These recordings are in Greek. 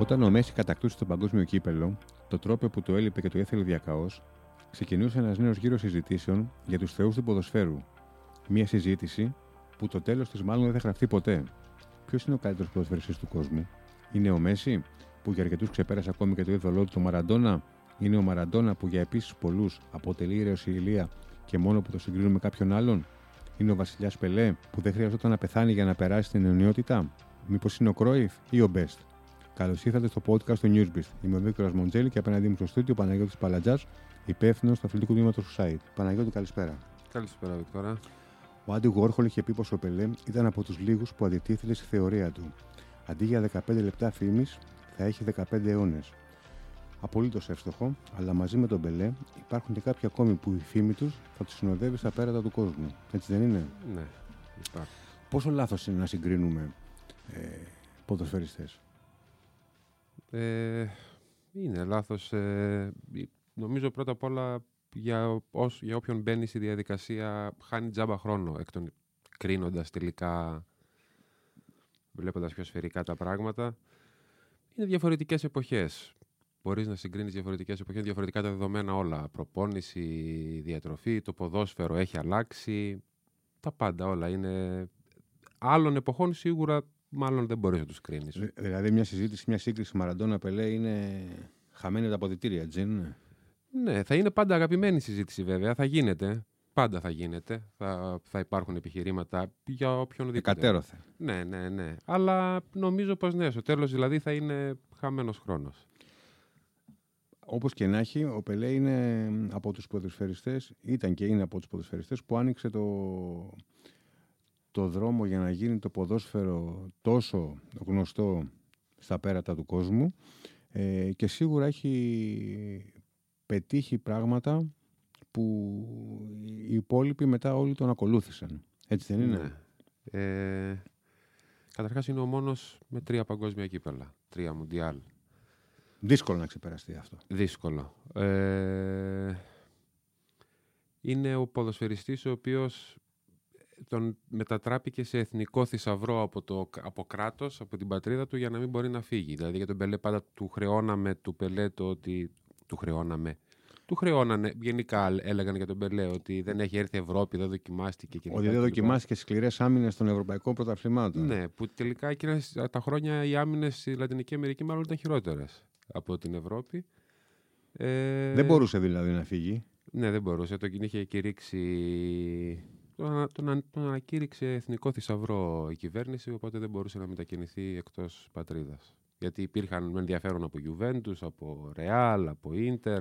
Όταν ο Μέση κατακτούσε το παγκόσμιο κύπελο, το τρόπο που το έλειπε και το ήθελε διακαώς, ξεκινούσε ένας νέος γύρος συζητήσεων για τους θεούς του ποδοσφαίρου. Μια συζήτηση που το τέλος της μάλλον δεν θα γραφτεί ποτέ. Ποιος είναι ο καλύτερος ποδοσφαιριστής του κόσμου, Είναι ο Μέση, που για αρκετούς ξεπέρασε ακόμη και το είδωλό του το Μαραντόνα, Είναι ο Μαραντόνα που για επίσης πολλούς αποτελεί ηλία και μόνο που το συγκρίνουμε με κάποιον άλλον, Είναι ο Βασιλιάς Πελέ, που δεν χρειαζόταν να πεθάνει για να περάσει την αιωνιότητα, Μήπως είναι ο Κρόιφ ή ο Μπέστ; Καλώς ήρθατε στο podcast του Newsbeast. Είμαι ο Βίκτορας Μοντζέλη και απέναντί μου στο στούντιο Παναγιώτης Παλατζάς, υπεύθυνος του αθλητικού τμήματος του site. Παναγιώτη, καλησπέρα. Καλησπέρα, Βίκτορα. Ο Άντι Γόρχολ είχε πει πως ο Πελέ ήταν από τους λίγους που αντιτίθεται στη θεωρία του. Αντί για 15 λεπτά φήμης, θα έχει 15 αιώνες. Απολύτως εύστοχο, αλλά μαζί με τον Πελέ υπάρχουν και κάποιοι ακόμη που η φήμη τους θα τους συνοδεύει στα πέρατα του κόσμου. Έτσι δεν είναι; Ναι, υπάρχει. Πόσο λάθος είναι να συγκρίνουμε ε, ποδοσφαιριστές; Ε, είναι λάθος. Ε, νομίζω πρώτα απ' όλα για, ως, για όποιον μπαίνει στη διαδικασία χάνει τζάμπα χρόνο εκ των κρίνοντας τελικά βλέποντας πιο σφαιρικά τα πράγματα. Είναι διαφορετικές εποχές. Μπορείς να συγκρίνεις διαφορετικές εποχές, διαφορετικά τα δεδομένα όλα. Προπόνηση, διατροφή, το ποδόσφαιρο έχει αλλάξει. Τα πάντα όλα είναι... Άλλων εποχών σίγουρα μάλλον δεν μπορείς να τους κρίνεις. Δηλαδή, μια συζήτηση, μια σύγκριση Μαραντόνα Πελέ είναι χαμένη τα αποδητήρια, τζιν. Ναι, θα είναι πάντα αγαπημένη συζήτηση βέβαια. Θα γίνεται. Πάντα θα γίνεται. Θα, θα υπάρχουν επιχειρήματα για οποιονδήποτε. Εκατέρωθε. Ναι, ναι, ναι. Αλλά νομίζω πως ναι, στο τέλος δηλαδή θα είναι χαμένος χρόνος. Όπως και να έχει, ο Πελέ είναι από τους ποδοσφαιριστές, ήταν και είναι από τους ποδοσφαιριστές που άνοιξε το, το δρόμο για να γίνει το ποδόσφαιρο τόσο γνωστό στα πέρατα του κόσμου ε, και σίγουρα έχει πετύχει πράγματα που οι υπόλοιποι μετά όλοι τον ακολούθησαν. Έτσι δεν είναι; Ναι. Ε, καταρχάς είναι ο μόνος με τρία παγκόσμια κύπελα, τρία μουντιάλ. Δύσκολο να ξεπεραστεί αυτό. Δύσκολο. Ε, είναι ο ποδοσφαιριστής ο οποίος τον μετατράπηκε σε εθνικό θησαυρό από, το, από κράτος, από την πατρίδα του για να μην μπορεί να φύγει. Δηλαδή για τον Πελέ πάντα του χρεώναμε του Πελέ το ότι... Του χρεώναμε. Του χρεώνανε, γενικά έλεγαν για τον Πελέ ότι δεν έχει έρθει Ευρώπη, δεν δοκιμάστηκε. Και ότι δεν δοκιμάστηκε σκληρές άμυνες των Ευρωπαϊκών Πρωταθλημάτων. Ναι, που τελικά εκείνα τα χρόνια οι άμυνες στη Λατινική Αμερική μάλλον ήταν χειρότερες από την Ευρώπη. Ε... Δεν μπορούσε δηλαδή να φύγει. Ναι, δεν μπορούσε. Το είχε κηρύξει τον, τον, τον ανακήρυξε εθνικό θησαυρό η κυβέρνηση, οπότε δεν μπορούσε να μετακινηθεί εκτός πατρίδας. Γιατί υπήρχαν ενδιαφέρον από Juventus, από Real, από Inter.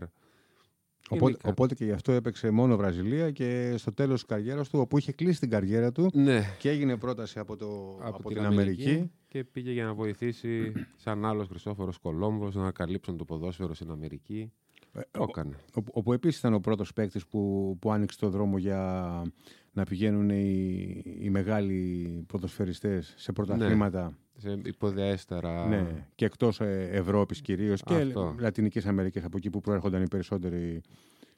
Οπότε, οπότε και γι' αυτό έπαιξε μόνο Βραζιλία και στο τέλος της καριέρας του, όπου είχε κλείσει την καριέρα του ναι. και έγινε πρόταση από, το, από, την, Αμερική, Και πήγε για να βοηθήσει, σαν άλλος Χριστόφορος Κολόμβος, να καλύψουν το ποδόσφαιρο στην Αμερική. Ε, το έκανε. Όπου επίσης ήταν ο πρώτος παίκτης που, που άνοιξε το δρόμο για να πηγαίνουν οι, οι μεγάλοι ποδοσφαιριστές σε πρωταθλήματα. Ναι, σε υποδέστερα. Ναι, και εκτός ε, Ευρώπης κυρίως και Λατινικής Αμερικής από εκεί που προέρχονταν οι περισσότεροι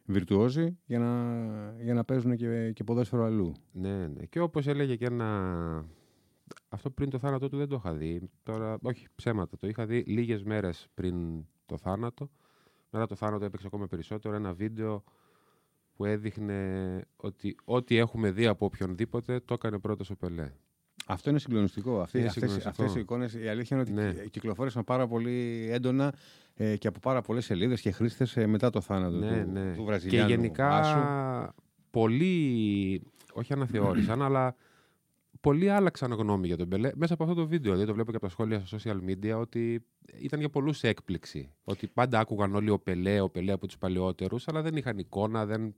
βιρτουόζοι για να, για να παίζουν και, και ποδόσφαιρο αλλού. Ναι, ναι. Και όπως έλεγε και ένα... Αυτό πριν το θάνατο του δεν το είχα δει. Τώρα, όχι ψέματα, το είχα δει λίγες μέρες πριν το θάνατο. Μετά το θάνατο έπαιξε ακόμα περισσότερο ένα βίντεο που έδειχνε ότι ό,τι έχουμε δει από οποιονδήποτε το έκανε πρώτος ο Πελέ. Αυτό είναι συγκλονιστικό. Αυτέ αυτές, οι εικόνες, η αλήθεια είναι ότι ναι. κυκλοφόρησαν πάρα πολύ έντονα ε, και από πάρα πολλές σελίδες και χρήστες ε, μετά το θάνατο ναι, του, ναι. του Βραζιλιάνου. Και γενικά Άσου. πολλοί, όχι αναθεώρησαν, αλλά πολλοί άλλαξαν γνώμη για τον Μπελέ μέσα από αυτό το βίντεο. Δηλαδή το βλέπω και από τα σχόλια στα social media ότι ήταν για πολλούς έκπληξη. Ότι πάντα άκουγαν όλοι ο Πελέ, ο Πελέ από τους παλαιότερους, αλλά δεν είχαν εικόνα, δεν...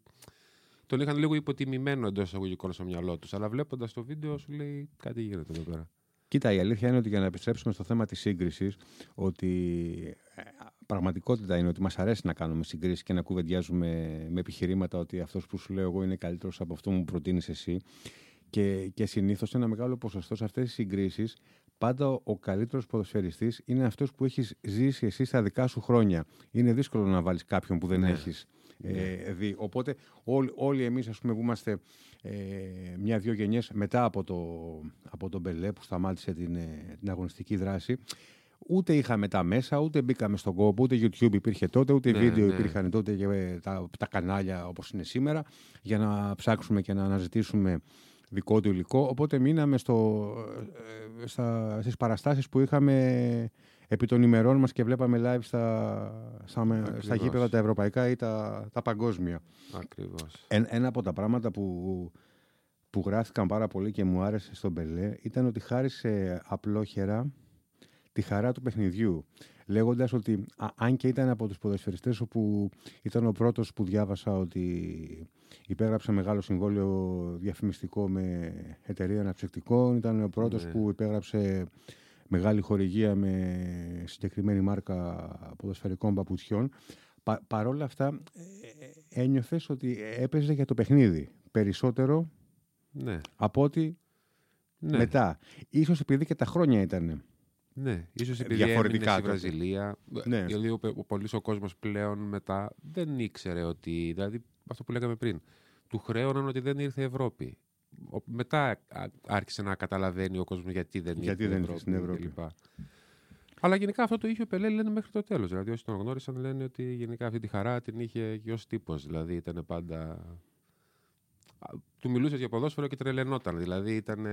τον είχαν λίγο υποτιμημένο εντός εισαγωγικών στο μυαλό τους. Αλλά βλέποντας το βίντεο σου λέει κάτι γίνεται εδώ πέρα. Κοίτα, η αλήθεια είναι ότι για να επιστρέψουμε στο θέμα της σύγκρισης, ότι ε, πραγματικότητα είναι ότι μας αρέσει να κάνουμε συγκρίσεις και να κουβεντιάζουμε με επιχειρήματα ότι αυτός που σου λέω εγώ είναι καλύτερος από αυτό που προτείνεις εσύ. Και, και συνήθως ένα μεγάλο ποσοστό σε αυτές τις συγκρίσεις, πάντα ο, ο καλύτερος ποδοσφαιριστής είναι αυτός που έχεις ζήσει εσύ στα δικά σου χρόνια. Είναι δύσκολο να βάλεις κάποιον που δεν ναι. έχεις ε, ναι. δει. Οπότε όλοι, όλοι εμείς ας πούμε που είμαστε ε, μια-δυο γενιές μετά από, το, από τον Μπελέ που σταμάτησε την, ε, την αγωνιστική δράση ούτε είχαμε τα μέσα, ούτε μπήκαμε στον κόπο, ούτε YouTube υπήρχε τότε, ούτε Ναι, βίντεο ναι. υπήρχαν τότε και ε, τα, τα κανάλια όπως είναι σήμερα για να ψάξουμε και να αναζητήσουμε δικό του υλικό. Οπότε μείναμε στο, ε, στα, στις παραστάσεις που είχαμε επί των ημερών μας και βλέπαμε live στα, στα, με- στα Ακριβώς. γήπεδα τα ευρωπαϊκά ή τα, τα παγκόσμια. Ακριβώς. Εν- ένα από τα πράγματα που, που γράφηκαν πάρα πολύ και μου άρεσε στον Πελέ ήταν ότι χάρισε απλόχερα τη χαρά του παιχνιδιού. Λέγοντας ότι α- αν και ήταν από τους ποδοσφαιριστές όπου ήταν ο πρώτος που διάβασα ότι υπέγραψε μεγάλο συμβόλαιο διαφημιστικό με εταιρεία αναψυκτικών, ήταν ο πρώτος Ναι. που υπέγραψε μεγάλη χορηγία με συγκεκριμένη μάρκα ποδοσφαιρικών παπουτσιών. Πα, παρόλα αυτά ε, ένιωθες ότι έπαιζε για το παιχνίδι περισσότερο Ναι. από ότι ναι. μετά. Ίσως επειδή και τα χρόνια ήταν. Ναι, ίσως επειδή διαφορετικά έμεινε στη τότε. Βραζιλία. Ναι. Δηλαδή ο, ο, πολλής ο κόσμος πλέον μετά δεν ήξερε ότι, δηλαδή αυτό που λέγαμε πριν, του χρέωναν ότι δεν ήρθε η Ευρώπη. Ο- μετά α- άρχισε να καταλαβαίνει ο κόσμος γιατί δεν Γιατί ήρθε δεν η ήρθε στην Ευρώπη. κλπ. Αλλά γενικά αυτό το είχε ο Πελέ λένε μέχρι το τέλος. Δηλαδή όσοι τον γνώρισαν λένε ότι γενικά αυτή τη χαρά την είχε και ως τύπος. Δηλαδή ήταν πάντα... Α, Του μιλούσες για ποδόσφαιρο και τρελαινόταν. Δηλαδή ήταν...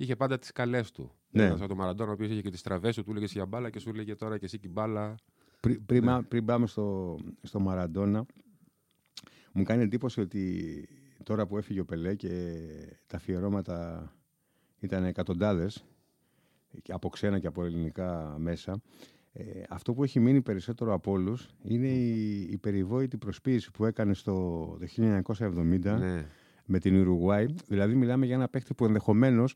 Είχε πάντα τις καλές του. Ναι. Ένας από τον Μαραντόνα, ο οποίος είχε και τις τραβές σου, του έλεγε για μπάλα και σου έλεγε τώρα και εσύ και η μπάλα. Πρι- πριν, Ναι. μα- πριν πάμε στο, στο Μαραντόνα, μου κάνει εντύπωση ότι τώρα που έφυγε ο Πελέ και τα αφιερώματα ήταν εκατοντάδες και από ξένα και από ελληνικά μέσα, ε, αυτό που έχει μείνει περισσότερο από όλους είναι η, η περιβόητη προσποίηση που έκανε στο το 1970 Ναι. με την Ουρουγουάη. Δηλαδή, μιλάμε για ένα παίχτη που ενδεχομένως,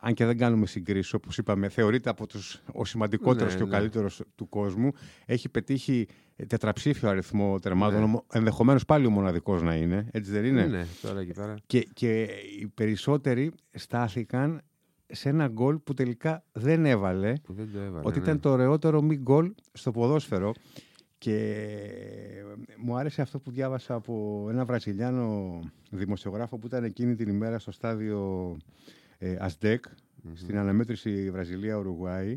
αν και δεν κάνουμε συγκρίσεις, όπως είπαμε, θεωρείται από τους, ο σημαντικότερος Ναι, και ο ναι. καλύτερος του κόσμου. Έχει πετύχει τετραψήφιο αριθμό τερμάτων, Ναι. ενδεχομένως πάλι ο μοναδικός να είναι. Έτσι δεν είναι; Ναι, τώρα εκεί πέρα. Και, και οι περισσότεροι στάθηκαν σε ένα γκολ που τελικά δεν έβαλε. Που δεν το έβαλε. Ότι ναι. ήταν το ωραιότερο μη γκολ στο ποδόσφαιρο. Και μου άρεσε αυτό που διάβασα από ένα Βραζιλιάνο δημοσιογράφο που ήταν εκείνη την ημέρα στο στάδιο ε, ΑΣΔΕΚ, Μμμ. στην αναμέτρηση Βραζιλία-Ουρουγουάη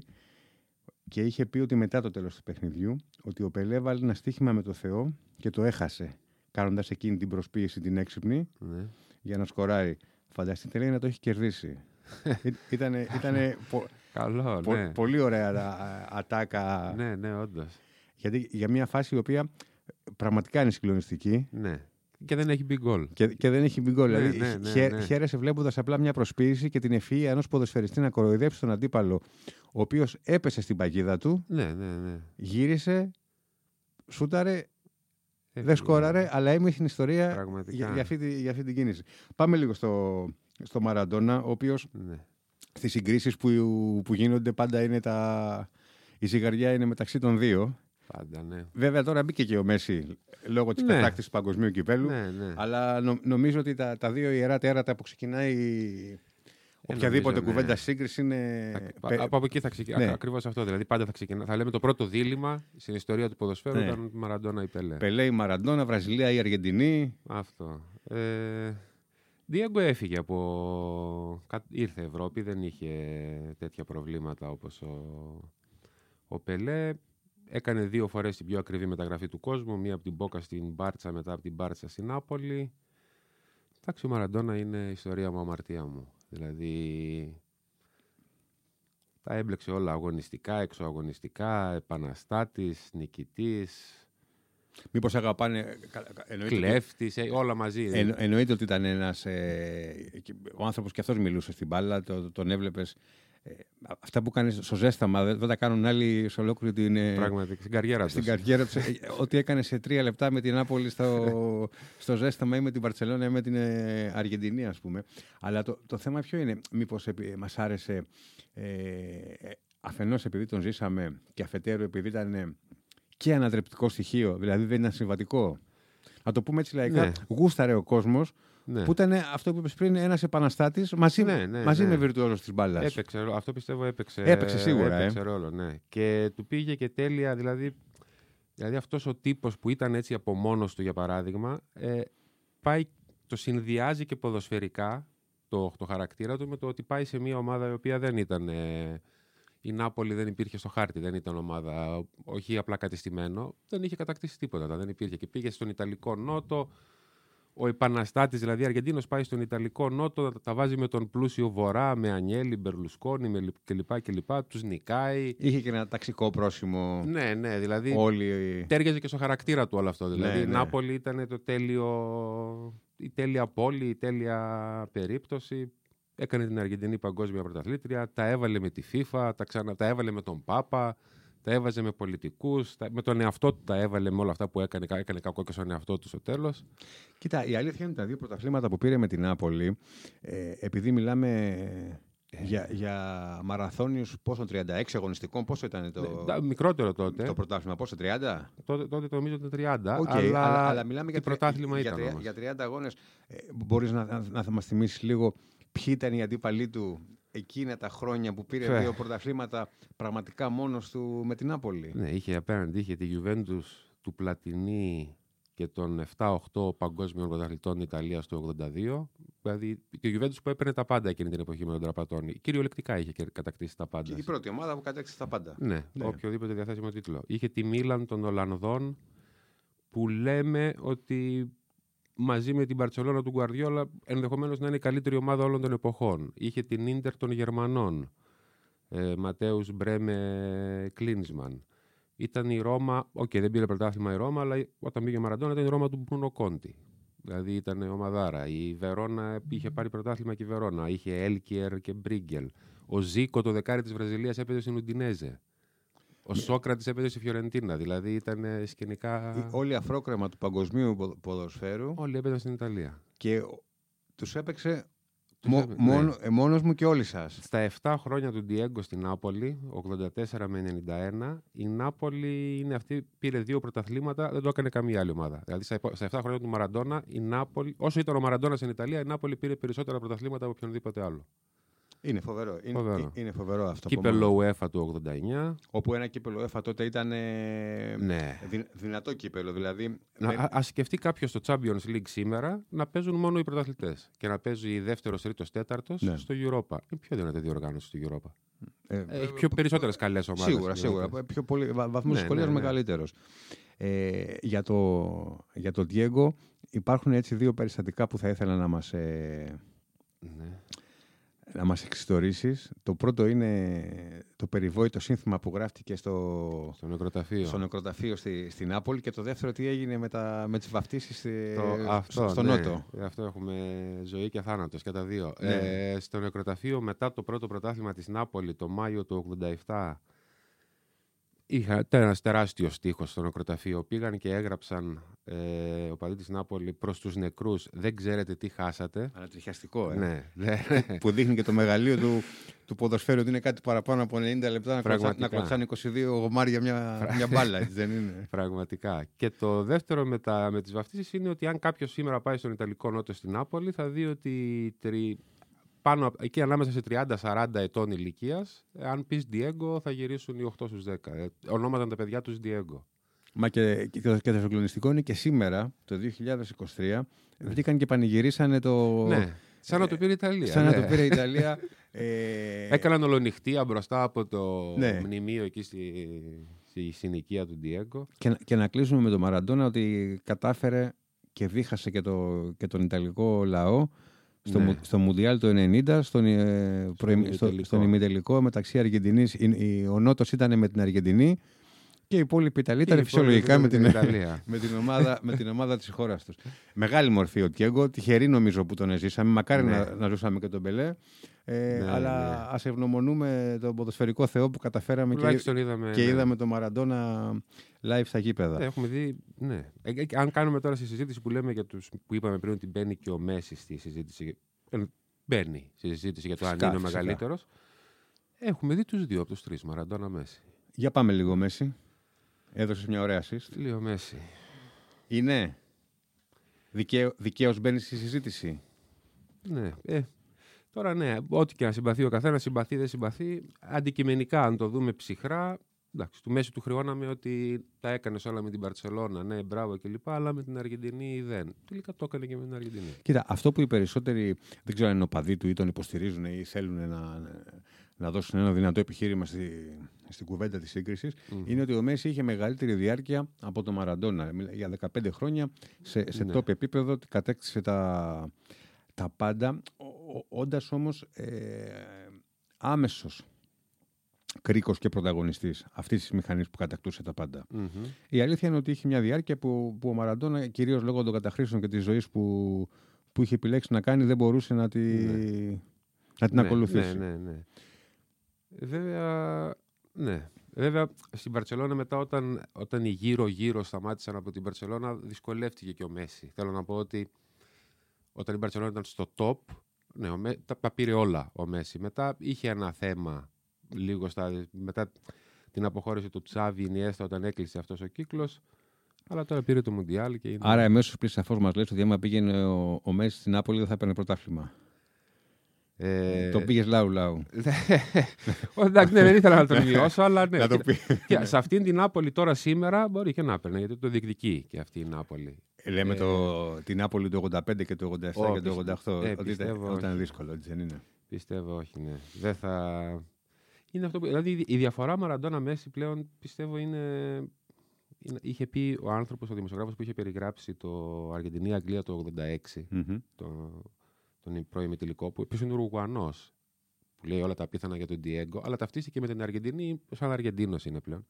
και είχε πει ότι μετά το τέλος του παιχνιδιού ότι ο Πελέ βάλει ένα στοίχημα με το Θεό και το έχασε κάνοντας εκείνη την προσποίηση την έξυπνη Ναι. για να σκοράρει. Φανταστείτε λέει να το έχει κερδίσει. Ήτανε, ήτανε πο- Καλό, πο- ναι. πολύ ωραία α- ατάκα Ναι, ναι, όντως. γιατί για μια φάση η οποία πραγματικά είναι συγκλονιστική Ναι. Και δεν έχει big goal. και, και δεν έχει μπει γκολ. Ναι, δηλαδή, ναι, ναι, χαίρε- ναι. χαίρεσαι βλέποντας απλά μια προσποίηση και την ευφυΐα ενός ποδοσφαιριστή να κοροϊδέψει τον αντίπαλο, ο οποίος έπεσε στην παγίδα του, Ναι, ναι, ναι. γύρισε, σούταρε, δεν Έφυγε. σκόραρε, αλλά έμεινε στην ιστορία Πραγματικά. για, για, αυτή, τη- για αυτή την κίνηση. Πάμε λίγο στο, στο Μαραντόνα, ο οποίος Ναι. στις συγκρίσεις που, που γίνονται πάντα είναι τα. Η ζυγαριά είναι μεταξύ των δύο. Πάντα, ναι. Βέβαια τώρα μπήκε και ο Μέση λόγω της Ναι. κατάκτησης του παγκοσμίου κυπέλου. Ναι, ναι. Αλλά νο- νομίζω ότι τα, τα δύο ιερά τέρατα που ξεκινάει οποιαδήποτε νομίζω, ναι. κουβέντα σύγκριση είναι. Θα- πε- Από εκεί θα ξεκινάει. Ναι. Ακριβώς αυτό. Δηλαδή πάντα θα ξεκινά. Θα λέμε το πρώτο δίλημα στην ιστορία του ποδοσφαίρου Ναι. ήταν Μαραντόνα ή Πελέ. Πελέ, η Μαραντόνα, Βραζιλία ή Αργεντινή. Αυτό. Ε, Διέγκο έφυγε από... κα- Ήρθε Ευρώπη, δεν είχε τέτοια προβλήματα όπως ο, ο Πελέ. Έκανε δύο φορές την πιο ακριβή μεταγραφή του κόσμου. Μία από την Μπόκα στην Μπάρτσα, μετά από την Μπάρτσα στην Νάπολη. Εντάξει, ο Μαραντόνα είναι η ιστορία μου, αμαρτία μου. Δηλαδή, τα έμπλεξε όλα αγωνιστικά, εξωαγωνιστικά, επαναστάτης, νικητής, Μήπως αγαπάνε. κα- κα- εννοείται ότι- κλέφτης, ε, όλα μαζί. Εν- εννοείται ότι ήταν ένας. ο άνθρωπος και αυτός μιλούσε στην μπάλα, το, τον έβλεπες. Αυτά που κάνεις στο ζέσταμα δεν, δεν τα κάνουν άλλοι σε ολόκληρη την. ε, Πραγματικά, στην καριέρα στην τους. καριέρα τους. ό,τι έκανε σε τρία λεπτά με την Νάπολη στο, στο ζέσταμα ή με την Βαρκελόνη ή με την ε, Αργεντινή, ας πούμε. Αλλά το, το θέμα ποιο είναι, μήπως μας άρεσε ε, αφενός επειδή τον ζήσαμε και αφετέρου επειδή ήταν ε, και ανατρεπτικό στοιχείο, δηλαδή δεν ήταν συμβατικό. Να το πούμε έτσι λαϊκά, Ναι. γούσταρε ο κόσμος Ναι. που ήταν αυτό που είπες πριν, ένας επαναστάτης μαζί, Ναι, ναι, μαζί ναι. με βιρτουόζος της μπάλας. Έπαιξε, ρόλο. αυτό πιστεύω έπαιξε. Έπαιξε σίγουρα, ε. Έπαιξε ρόλο, ναι. Και του πήγε και τέλεια, δηλαδή, δηλαδή αυτός ο τύπος που ήταν έτσι από μόνος του, για παράδειγμα, ε, πάει, το συνδυάζει και ποδοσφαιρικά το, το χαρακτήρα του με το ότι πάει σε μια ομάδα η οποία δεν ήταν ε, Η Νάπολη δεν υπήρχε στο χάρτη, δεν ήταν ομάδα, όχι απλά κατεστημένο, δεν είχε κατακτήσει τίποτα, δεν υπήρχε. Και πήγε στον Ιταλικό Νότο, ο επαναστάτης, δηλαδή Αργεντίνος, πάει στον Ιταλικό Νότο, τα βάζει με τον πλούσιο Βορρά, με Ανιέλη, Μπερλουσκόνη με κλπ. κλπ τους νικάει. Είχε και ένα ταξικό πρόσημο. Ναι, ναι, δηλαδή. Όλοι... Τέριαζε και στο χαρακτήρα του όλο αυτό. Δηλαδή Ναι, η ναι. Νάπολη ήταν το τέλειο, η τέλεια πόλη, η τέλεια περίπτωση. Έκανε την Αργεντινή παγκόσμια πρωταθλήτρια, τα έβαλε με τη FIFA, τα, ξανα, τα έβαλε με τον Πάπα, τα έβαζε με πολιτικούς, με τον εαυτό του τα έβαλε με όλα αυτά που έκανε, έκανε κακό και στον εαυτό του στο τέλος. Κοίτα, η αλήθεια είναι ότι τα δύο πρωταθλήματα που πήρε με την Νάπολη, ε, επειδή μιλάμε για, για μαραθώνιους πόσο, 36 αγωνιστικών, πόσο ήταν το, Ναι, μικρότερο τότε. το πρωτάθλημα, πόσο, 30? τότε, τότε το νομίζω ήταν 30. ΟΚ, αλλά, αλλά, αλλά μιλάμε για, τι πρωτάθλημα για, ήταν για, όμως. για 30 αγώνες. Ε, μπορείς να, να, να μας θυμίσεις λίγο ποιοι ήταν οι αντίπαλοι του εκείνα τα χρόνια που πήρε Φε. δύο πρωταθλήματα πραγματικά μόνος του με την Νάπολη. Ναι, είχε απέναντι είχε τη Juventus του Πλατινί και των 7-8 παγκόσμιων πρωταθλητών Ιταλίας το 82. Δηλαδή και η Juventus που έπαιρνε τα πάντα εκείνη την εποχή με τον Τραπατόνι. Κυριολεκτικά είχε και κατακτήσει τα πάντα. Και η πρώτη ομάδα που κατέκτησε τα πάντα. Ναι, Ναι. οποιοδήποτε διαθέσιμο τίτλο. Είχε τη Μίλαν των Ολλανδών που λέμε ότι μαζί με την Μπαρσελόνα του Γκουαρδιόλα ενδεχομένως να είναι η καλύτερη ομάδα όλων των εποχών. Είχε την Ίντερ των Γερμανών. Ε, Ματέους Μπρέμε Κλίνσμαν. Ήταν η Ρώμα, οκ, δεν πήρε πρωτάθλημα η Ρώμα, αλλά όταν πήγε ο Μαραντόνα ήταν η Ρώμα του Μπρούνο Κόντι. Δηλαδή ήταν ομαδάρα. Η Βερόνα είχε πάρει πρωτάθλημα και η Βερόνα. Είχε Έλκιερ και Μπρίγκελ. Ο Ζήκο, το δεκάρι της Βραζιλίας, έπαιζε στην Ουντινέζε. Ο Σόκρατης έπαιζε στη Φιωρεντίνα. Δηλαδή ήταν ε, σκηνικά. Η- Όλοι αφρόκρεμα του παγκοσμίου ποδο- ποδοσφαίρου Όλοι έπαιζαν στην Ιταλία. και τους έπαιξε Τους μο- έπαι- μόνο, ναι. ε, μόνος μου και όλοι σας. Στα 7 χρόνια του Ντιέγκο στην Νάπολη, 84 με 91, η Νάπολη είναι αυτή, πήρε δύο πρωταθλήματα, δεν το έκανε καμία άλλη ομάδα. Δηλαδή στα, υπο- στα 7 χρόνια του Μαραντόνα, η Νάπολη, όσο ήταν ο Μαραντόνας στην Ιταλία, η Νάπολη πήρε περισσότερα πρωταθλήματα από οποιονδήποτε άλλο. Είναι φοβερό. Είναι Φοβερό. ε- είναι φοβερό αυτό. από μόνο. Κύπελο UEFA του 89. Όπου ένα κύπελο ΕΦΑ τότε ήταν ε, Ναι. δυ- δυνατό κύπελο. Δηλαδή, Να, δεν- α ας σκεφτεί κάποιος το Champions League σήμερα να παίζουν μόνο οι πρωταθλητές και να παίζει δεύτερος, τρίτος, τέταρτος Ναι. στο Europa. Είναι πιο δυνατή διοργάνωση στο Europa. ε, Έχει πιο περισσότερες καλές ομάδες. Σίγουρα, σίγουρα. Πιο πολύ, βα, βαθμός Ναι, δυσκολίας ναι, ναι. μεγαλύτερος. Ε, για, το, για τον Diego υπάρχουν έτσι δύο περιστατικά που θα ήθελα να μας, ε, Ναι. Να μας εξιστορήσεις. Το πρώτο είναι το περιβόητο σύνθημα που γράφτηκε στο, Στο νεκροταφείο. στο νεκροταφείο στη, στη Νάπολη και το δεύτερο τι έγινε με, τα, με τις βαφτίσεις ε, Το- αυτό, στο, στο ναι. Νότο. Αυτό έχουμε ζωή και θάνατος και τα δύο. Ναι. Ε, στο νεκροταφείο μετά το πρώτο πρωτάθλημα της Νάπολη το Μάιο του 87 είχα ήταν ένας τεράστιος στίχος στο νεκροταφείο. Πήγαν και έγραψαν ε, ο παδί της Νάπολη προς τους νεκρούς «Δεν ξέρετε τι χάσατε». Ανατριχιαστικό, ε. Ναι, ναι. που δείχνει και το μεγαλείο του, του ποδοσφαίρου ότι είναι κάτι παραπάνω από 90 λεπτά να, κλωτσά, Πραγματικά. να κλωτσάνε 22 γομάρια μια, μια μπάλα, έτσι δεν είναι; Πραγματικά. Και το δεύτερο με, τα, με τις βαφτίσεις είναι ότι αν κάποιος σήμερα πάει στον Ιταλικό Νότο στην Νάπολη θα δει ότι τρι, πάνω, απ- εκεί ανάμεσα σε 30-40 ετών ηλικίας, αν πεις Diego θα γυρίσουν οι 8 στους 10. Ε, ονόματα είναι τα παιδιά τους Diego. Μα και, και, το, και το συγκλονιστικό είναι και σήμερα, το 2023, βγήκαν και πανηγυρίσανε το... Ναι, σαν να το πήρε η Ιταλία. Σαν να ναι. το πήρε η Ιταλία. ε, Έκαναν ολονυχτία μπροστά από το Ναι. μνημείο εκεί στη, στη συνοικία του Diego. και, να- και να κλείσουμε με τον Μαραντόνα ότι κατάφερε και δίχασε και, το, και τον Ιταλικό λαό στο, Ναι. μου- στο Μουντιάλ το 90, στον, ε, προημι- στο, ημιτελικό. στον ημιτελικό μεταξύ Αργεντινής. η- η- Ο Νότος ήταν με την Αργεντινή και η υπόλοιπη Ιταλία ήταν Και φυσιολογικά με την, Ιταλία. με την ομάδα, με την ομάδα της χώρας τους. Μεγάλη μορφή ο Τιέγκο, τυχερή νομίζω που τον ζήσαμε. Μακάρι Ναι. να, να ζούσαμε και τον Μπελέ. Ε, Ναι, αλλά ναι. ας ευγνωμονούμε τον ποδοσφαιρικό Θεό που καταφέραμε και, Τουλάχιστον είδαμε. και ναι. είδαμε τον Μαραντόνα live στα γήπεδα. Ναι, έχουμε δει. Ναι. Ε, ε, αν κάνουμε τώρα στη συζήτηση που λέμε για τους που είπαμε πριν ότι μπαίνει και ο Μέση στη συζήτηση. ε, Μπαίνει στη συζήτηση για το Φυσικά, αν είναι ο φυσικά. μεγαλύτερος. Έχουμε δει τους δύο από τους τρεις. Μαραντόνα Μέση. Για πάμε λίγο Μέση. Έδωσες μια ωραία assist. Λίγο Μέση. Είναι; Δικαίω, δικαίως μπαίνει στη συζήτηση. Ναι. Ε, τώρα ναι, ό,τι και να συμπαθεί ο καθένας, συμπαθεί δεν συμπαθεί. Αντικειμενικά, αν το δούμε ψυχρά, εντάξει, του Μέση του χρεώναμε ότι τα έκανε όλα με την Παρσελώνα. Ναι, μπράβο κλπ. Αλλά με την Αργεντινή δεν. Τελικά το έκανε και με την Αργεντινή. Κοίτα, αυτό που οι περισσότεροι δεν ξέρω αν είναι οπαδοί του ή τον υποστηρίζουν ή θέλουν να, να δώσουν ένα δυνατό επιχείρημα στη, στην κουβέντα της σύγκρισης, είναι ότι ο Μέση είχε μεγαλύτερη διάρκεια από τον Μαραντόνα. Για 15 χρόνια σε, σε ναι. επίπεδο κατέκτησε τα, τα πάντα, όντας όμως ε, άμεσος κρίκος και πρωταγωνιστής αυτής της μηχανής που κατακτούσε τα παντα Η αλήθεια είναι ότι είχε μια διάρκεια που, που ο Μαραντόνα, κυρίως λόγω των καταχρήσεων και της ζωής που, που είχε επιλέξει να κάνει, δεν μπορούσε να, τη, ναι. να την ναι, ακολουθήσει. Ναι, ναι, ναι. Βέβαια, ναι. Βέβαια, στην Παρσελόνα μετά όταν, όταν οι γύρω-γύρω σταμάτησαν από την Παρσελόνα δυσκολεύτηκε και ο Μέση. Θέλω να πω ότι όταν η Παρσελόνα ήταν στο top, ναι, ο τα πήρε όλα ο Μέση. Μετά είχε ένα θέμα λίγο στα, μετά την αποχώρηση του Τσάβη Ινιέστα όταν έκλεισε αυτός ο κύκλος. Αλλά τώρα πήρε το Μουντιάλ και είναι... Άρα εμέσω πριν σαφώς μας λέει ότι άμα πήγαινε ο, ο Μέση στην Νάπολη δεν θα έπαιρνε πρωτάθλημα. Ε... Το πήγες λαού λαού. Εντάξει, ναι, δεν ήθελα να το μειώσω, αλλά ναι. και, σε αυτήν την Νάπολη τώρα σήμερα μπορεί και να έπαιρνε, γιατί το διεκδικεί και αυτή η Νάπολη. Ε, λέμε ε... το, την Νάπολη του 85 και του 87 και του 88. Ε, ότι ήταν, ήταν δύσκολο, έτσι δεν είναι. Πιστεύω όχι, ναι. Δεν θα... Είναι αυτό που, δηλαδή η διαφορά Μαραντόνα Μέση πλέον πιστεύω είναι, είναι είχε πει ο άνθρωπος, ο δημοσιογράφος που είχε περιγράψει το Αργεντινή-Αγγλία το 86, mm-hmm. το, τον προημιτελικό, που επίσης είναι Ουρουγουανός, που λέει όλα τα πίθανα για τον Ντιέγκο, αλλά ταυτίστηκε με την Αργεντινή, σαν Αργεντίνος είναι πλέον.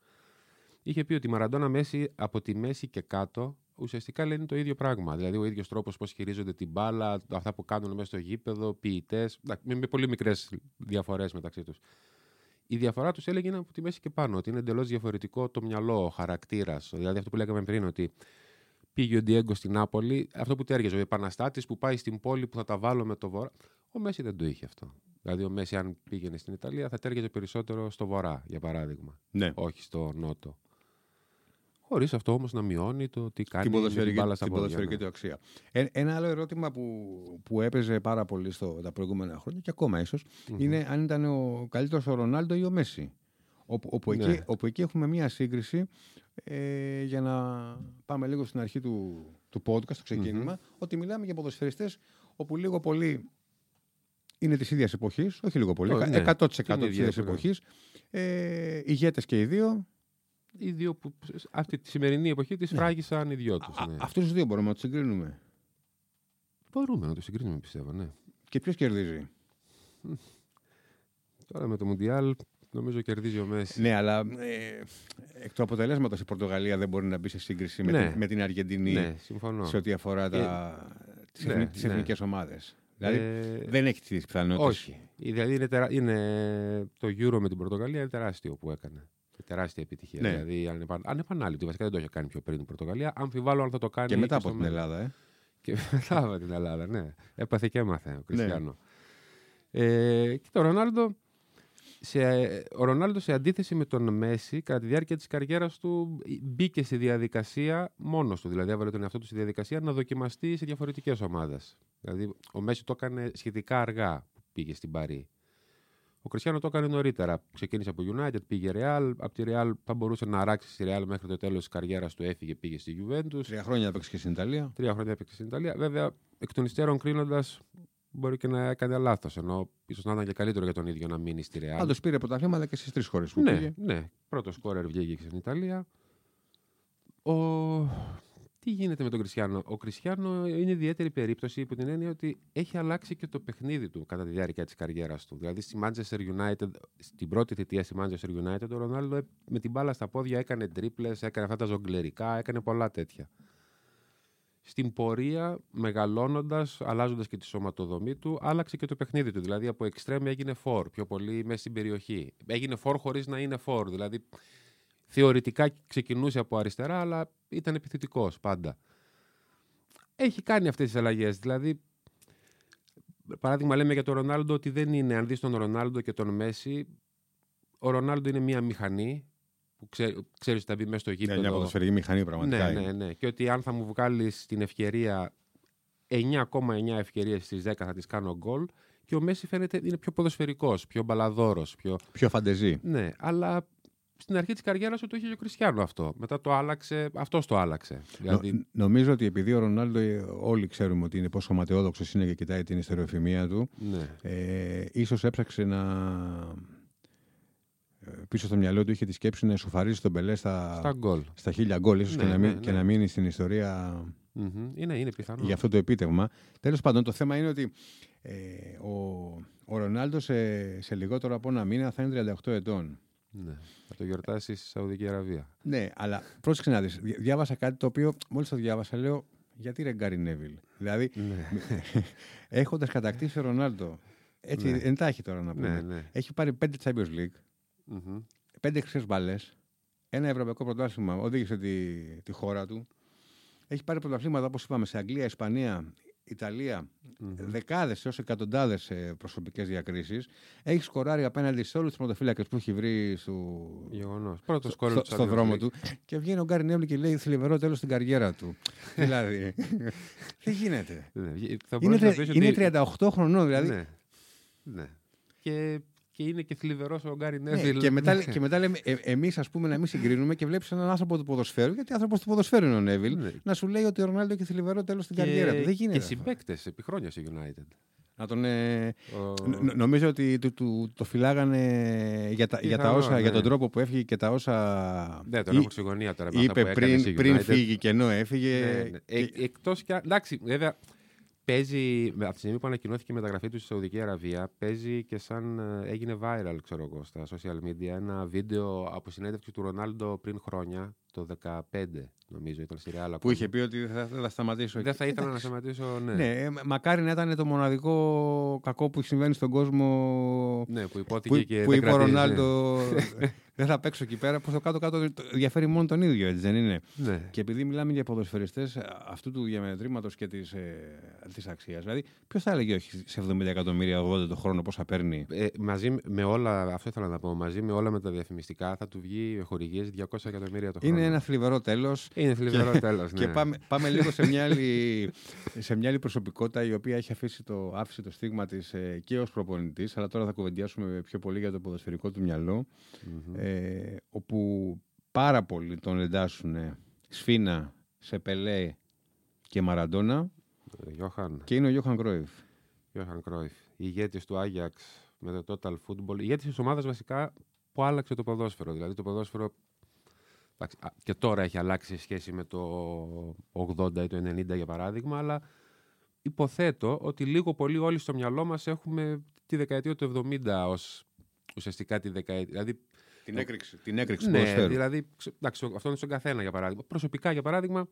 Είχε πει ότι η Μαραντόνα Μέση από τη μέση και κάτω ουσιαστικά λένε το ίδιο πράγμα. Δηλαδή ο ίδιος τρόπος πώς χειρίζονται την μπάλα, αυτά που κάνουν μέσα στο γήπεδο, ποιητές, με πολύ μικρές διαφορές μεταξύ τους. Η διαφορά τους έλεγε είναι από τη μέση και πάνω, ότι είναι εντελώς διαφορετικό το μυαλό, ο χαρακτήρας. Δηλαδή αυτό που λέγαμε πριν, ότι πήγε ο Ντιέγκο στην Νάπολη, αυτό που τέριαζε, ο επαναστάτης που πάει στην πόλη που θα τα βάλω με το βορρά. Ο Μέση δεν το είχε αυτό. Δηλαδή, ο Μέση, αν πήγαινε στην Ιταλία, θα τέριαζε περισσότερο στο βορρά, για παράδειγμα. Ναι. Όχι στο νότο. Χωρίς αυτό όμως να μειώνει το τι κάνει την ποδοσφαιρική, την μπάλα στα την ποδοσφαιρική ναι. του αξία. Ε, ένα άλλο ερώτημα που, που έπαιζε πάρα πολύ στο, τα προηγούμενα χρόνια και ακόμα ίσως mm-hmm. είναι αν ήταν ο καλύτερος ο Ρονάλντο ή ο Μέση. Όπου, όπου, ναι. εκεί, όπου εκεί έχουμε μία σύγκριση ε, για να πάμε λίγο στην αρχή του, του podcast, στο ξεκίνημα, mm-hmm. ότι μιλάμε για ποδοσφαιριστές όπου λίγο πολύ είναι της ίδιας εποχής, όχι λίγο πολύ, oh, ναι. 100% της ίδια εποχή. Ε, ηγέτες και οι δύο, οι δύο που αυτή τη σημερινή εποχή τις ναι. φράγισαν οι δυο τους. Ναι. Αυτούς τους δύο μπορούμε να τους συγκρίνουμε. Μπορούμε να τους συγκρίνουμε πιστεύω, ναι. Και ποιος κερδίζει; Τώρα με το Μουντιάλ νομίζω κερδίζει ο Μέση. Ναι, αλλά ε, εκ του αποτελέσματος η Πορτογαλία δεν μπορεί να μπει σε σύγκριση με, ναι. την, με την Αργεντινή ναι, σε ό,τι αφορά τα, ε, τις, ναι, τις ναι. εθνικές ομάδες. Δηλαδή ε, δεν έχει τις πιθανότητες. Όχι. Δηλαδή είναι, τερα... είναι το Euro με την Πορτογαλία είναι τεράστιο που έκανε τεράστια επιτυχία. Ναι. Δηλαδή, ανεπανάληπτη. Βασικά δεν το είχε κάνει πιο πριν η Πορτογαλία. Αμφιβάλλω αν θα το κάνει. Και μετά από την Ελλάδα, ε. Και μετά από την Ελλάδα, ναι. Έπαθε και έμαθε ο ναι. Κριστιανό. Ναι. Ε, και το Ρονάλντο. Σε, ο Ρονάλντος σε αντίθεση με τον Μέση, κατά τη διάρκεια της καριέρας του, μπήκε στη διαδικασία μόνος του. Δηλαδή, έβαλε τον εαυτό του στη διαδικασία να δοκιμαστεί σε διαφορετικές ομάδες. Δηλαδή, ο Μέση το έκανε σχετικά αργά που πήγε στην Παρή. Ο Κριστιανό το έκανε νωρίτερα. Ξεκίνησε από United, πήγε Real. Από τη Real θα μπορούσε να αράξει στη Real μέχρι το τέλος της καριέρας του. Έφυγε, πήγε στη Juventus. Τρία χρόνια έπαιξε και στην Ιταλία. Τρία χρόνια έπαιξε στην Ιταλία. Βέβαια, εκ των υστέρων κρίνοντας, μπορεί και να έκανε λάθος. Ενώ ίσως να ήταν και καλύτερο για τον ίδιο να μείνει στη Real. Πάντως πήρε πρωτάθλημα, αλλά και στις τρεις χώρες που ναι, πήγε. Ναι, πρώτο σκόρερ βγήκε στην Ιταλία. Ο τι γίνεται με τον Κριστιανό; Ο Κριστιανό είναι ιδιαίτερη περίπτωση υπό την έννοια ότι έχει αλλάξει και το παιχνίδι του κατά τη διάρκεια της καριέρας του. Δηλαδή στη Manchester United, στην πρώτη θητεία στη Manchester United, ο Ρονάλντο με την μπάλα στα πόδια έκανε τρίπλε, έκανε αυτά τα ζογκλερικά, έκανε πολλά τέτοια. Στην πορεία, μεγαλώνοντας, αλλάζοντας και τη σωματοδομή του, άλλαξε και το παιχνίδι του. Δηλαδή από εξτρέμ έγινε φόρ, πιο πολύ μέσα στην περιοχή. Έγινε φόρ χωρίς να είναι φόρ. Δηλαδή θεωρητικά ξεκινούσε από αριστερά, αλλά ήταν επιθετικός πάντα. Έχει κάνει αυτές τις αλλαγές. Δηλαδή, παράδειγμα λέμε για τον Ρονάλντο ότι δεν είναι, αν δεις τον Ρονάλντο και τον Μέση, ο Ρονάλντο είναι μια μηχανή που ξέρει, ξέρεις ότι θα μπει μέσα στο γήπεδο. Ναι, μια ποδοσφαιρική μηχανή πραγματικά. Ναι, ναι, ναι. Και ότι αν θα μου βγάλεις την ευκαιρία 9,9 ευκαιρίες στις 10 θα τις κάνω γκολ και ο Μέση φαίνεται είναι πιο ποδοσφαιρικός, πιο μπαλαδόρος. Πιο, πιο φαντεζή. Ναι, αλλά στην αρχή της καριέρας του το είχε και ο Κριστιανό αυτό. Μετά το άλλαξε, αυτός το άλλαξε. Δηλαδή... νομίζω ότι επειδή ο Ρονάλντο, ε, όλοι ξέρουμε ότι είναι πόσο ματαιόδοξος είναι και κοιτάει την ιστεροφημία του, ναι. ε, ίσως έψαξε να, πίσω στο μυαλό του είχε τη σκέψη να σουφαρίσει τον Πελέ στα, Στα γκολ. στα χίλια γκολ, ίσως Ναι, και, να μην- ναι, και ναι. να μείνει στην ιστορία Μμμ. Είναι, είναι πιθανό. για αυτό το επίτευγμα. Τέλος πάντων, το θέμα είναι ότι ε, ο, ο Ρονάλντος σε, σε λιγότερο από ένα μήνα θα είναι 38 ετών. Ναι. Θα το γιορτάσει στη Σαουδική Αραβία. Ναι, αλλά πρόσεξε να δεις. Δι- Διάβασα κάτι το οποίο μόλις το διάβασα λέω γιατί ρε Γκάρι Νέβιλ. Δηλαδή, Ναι. έχοντας κατακτήσει ο Ρονάλντο, έτσι Ναι. εντάχει τώρα να πούμε, ναι, ναι. έχει πάρει πέντε Champions League, Μμμ. πέντε χρυσές μπαλές, ένα ευρωπαϊκό πρωτάθλημα, οδήγησε τη, τη χώρα του. Έχει πάρει πρωταθλήματα, όπως είπαμε, σε Αγγλία, Ισπανία, Ιταλία, Μμμ. δεκάδες έως εκατοντάδες ε, προσωπικές διακρίσεις. Έχει σκοράρει απέναντι σε όλους τους πρωτοφύλακες που έχει βρει στο, Γεγονός. Πρώτος στο, κόλλο στο, στο δρόμο του και βγαίνει ο Γκάρι Νέβιλ και λέει θλιβερό τέλος στην καριέρα του. δηλαδή, τι γίνεται; Θα Είναι, μπορείς να τρε- πεις είναι ότι- 38 χρονών δηλαδή. Ναι. ναι. Και, και είναι και θλιβερός ο Γκάρι Ναι, Νέβιλ. και, μετά, και μετά λέμε ε, εμείς, ας πούμε, να μην συγκρίνουμε και βλέπεις έναν άνθρωπο του ποδοσφαίρου, γιατί άνθρωπος του ποδοσφαίρου είναι ο Νέβιλ, Ναι. να σου λέει ότι ο Ρονάλντο έχει θλιβερό τέλος στην Και- καριέρα του. Δεν γίνεται. Και συμπαίκτες επί χρόνια σε United. Να τον, ε, Ο- νο- νομίζω ότι του, του- το φυλάγανε για, τα, για, τα Πιθανό, όσα, ναι. για τον τρόπο που έφυγε και τα όσα Ναι, τον ή- έχω στη γωνία τώρα. με αυτά είπε που έκανε πριν, στη πριν United. φύγει και ενώ έφυγε. Ναι, ναι. Ε, και- εκτός και... Εντάξει, βέβαια, παίζει, από τη στιγμή που ανακοινώθηκε η μεταγραφή του στη Σαουδική Αραβία, παίζει και σαν ε, έγινε viral, ξέρω εγώ, στα social media, ένα βίντεο από συνέντευξη του Ρονάλντο πριν χρόνια, το 2015, νομίζω, ήταν στη Real που ακόμα. είχε πει ότι δεν θα, δεν θα σταματήσω. Δεν θα εκεί. ήθελα να σταματήσω, ναι. Ναι, ε, μακάρι να ήταν το μοναδικό κακό που συμβαίνει στον κόσμο Ναι, που υπόθηκε που, και που δεν είπε ο κρατήσει, ναι. Ρονάλντο δεν θα παίξω εκεί πέρα, προς το κάτω-κάτω το ενδιαφέρει μόνο τον ίδιο, έτσι δεν είναι. Ναι. Και επειδή μιλάμε για ποδοσφαιριστές αυτού του διαμετρήματος και της, ε, της αξίας, δηλαδή ποιος θα έλεγε όχι σε 70 εκατομμύρια 80 το χρόνο πόσα παίρνει. Ε, μαζί με όλα, αυτό ήθελα να πω, μαζί με όλα με τα διαφημιστικά θα του βγει χορηγίες 200 εκατομμύρια το χρόνο. Είναι ένα θλιβερό τέλος Είναι θλιβερό τέλος, ναι. Και πάμε, πάμε λίγο σε μια, άλλη, σε μια άλλη προσωπικότητα η οποία έχει αφήσει το, άφησε το στίγμα της ε, και ως προπονητής, αλλά τώρα θα κουβεντιάσουμε πιο πολύ για το ποδοσφαιρικό του μυαλό, Μμμ. ε, όπου πάρα πολλοί τον εντάσσουν σφίνα σε Πελέ και Μαραντόνα Ε, Γιώχαν. και είναι ο Γιώχαν Κρόιφ. Γιώχαν Κρόιφ. Ηγέτης του Άγιαξ με το Total Football. Ηγέτης της ομάδας βασικά που άλλαξε το ποδόσφαιρο. Δηλαδή το ποδόσφαιρο εντάξει, α, και τώρα έχει αλλάξει σε σχέση με το 80 ή το 90 για παράδειγμα, αλλά υποθέτω ότι λίγο πολύ όλοι στο μυαλό μας έχουμε τη δεκαετία του 70 ως ουσιαστικά τη δεκαετία. Δηλαδή, Την έκρηξη, την έκρηξη του ναι, ποδοσφαίρου. δηλαδή, ξε- εντάξει, αυτό είναι στον καθένα για παράδειγμα. Προσωπικά για παράδειγμα,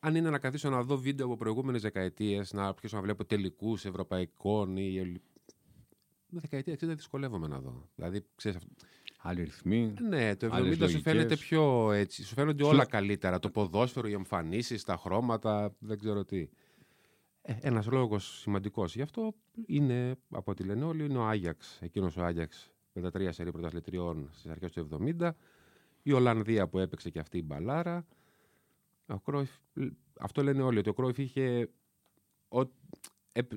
αν είναι να καθίσω να δω βίντεο από προηγούμενες δεκαετίες, να αρχίσω να βλέπω τελικούς ευρωπαϊκών ή. ελλη- Δεκαετία 60 δυσκολεύομαι να δω. Δηλαδή, ξέρεις, αυτό- Άλλοι ρυθμοί. ναι, το 70 Άλλες σου λογικές. φαίνεται πιο έτσι. Σου φαίνονται Σου- όλα καλύτερα. Το ποδόσφαιρο, οι εμφανίσεις, τα χρώματα, δεν ξέρω τι. Ε, Ένας λόγος σημαντικός γι' αυτό είναι, από ό,τι λένε όλοι, είναι ο Άγιαξ. Εκείνος ο Άγιαξ με τα τρία σερή πρωταθλητριών στις αρχές του 70. Η Ολλανδία που έπαιξε και αυτή η μπαλάρα. Ο Κρόιφ, αυτό λένε όλοι, ότι ο Κρόιφ είχε ο- επ-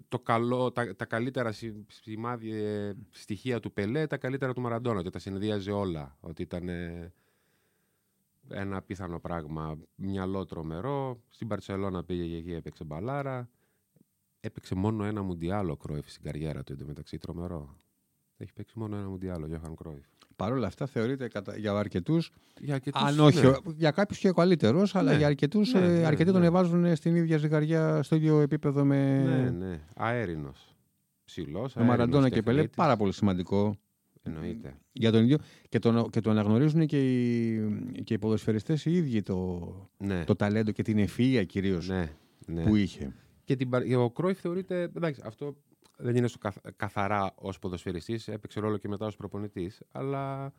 το καλό, τα, τα καλύτερα συ- σημάδια, ε, στοιχεία του Πελέ, τα καλύτερα του Μαραντόνα, ότι τα συνδύαζε όλα. Ότι ήταν ε, ένα απίθανο πράγμα. Μυαλό τρομερό. Στην Παρσελώνα πήγε και εκεί έπαιξε μπαλάρα. Έπαιξε μόνο ένα μουντιάλ ο Κρόιφ στην καριέρα του εντωμεταξύ. Τρομερό. Έχει παίξει μόνο ένα μουντιάλ ο Γιώχαν Κρόιφ. Παρ' όλα αυτά θεωρείται κατα... για αρκετούς. Για αρκετούς, Αν όχι, ναι. ο- για κάποιους και ο καλύτερο, αλλά Ναι. για αρκετούς Ναι, ναι, αρκετοί τον ναι. εβάζουν στην ίδια ζυγαριά, στο ίδιο επίπεδο με, Ναι, ναι. Αέρινος. Ψηλός. με Μαραντόνα και Πελέ. Πάρα πολύ σημαντικό Εννοείται. για τον ίδιο. Και το, και το αναγνωρίζουν και οι, και οι ποδοσφαιριστές οι ίδιοι το, Ναι. το ταλέντο και την ευφυΐα κυρίως ναι. ναι. που είχε. Και, την, Παρ- και ο Κρόιφ θεωρείται. Εντάξει, αυτό δεν είναι στο καθ- καθαρά ως ποδοσφαιριστής, έπαιξε ρόλο και μετά ως προπονητής. Αλλά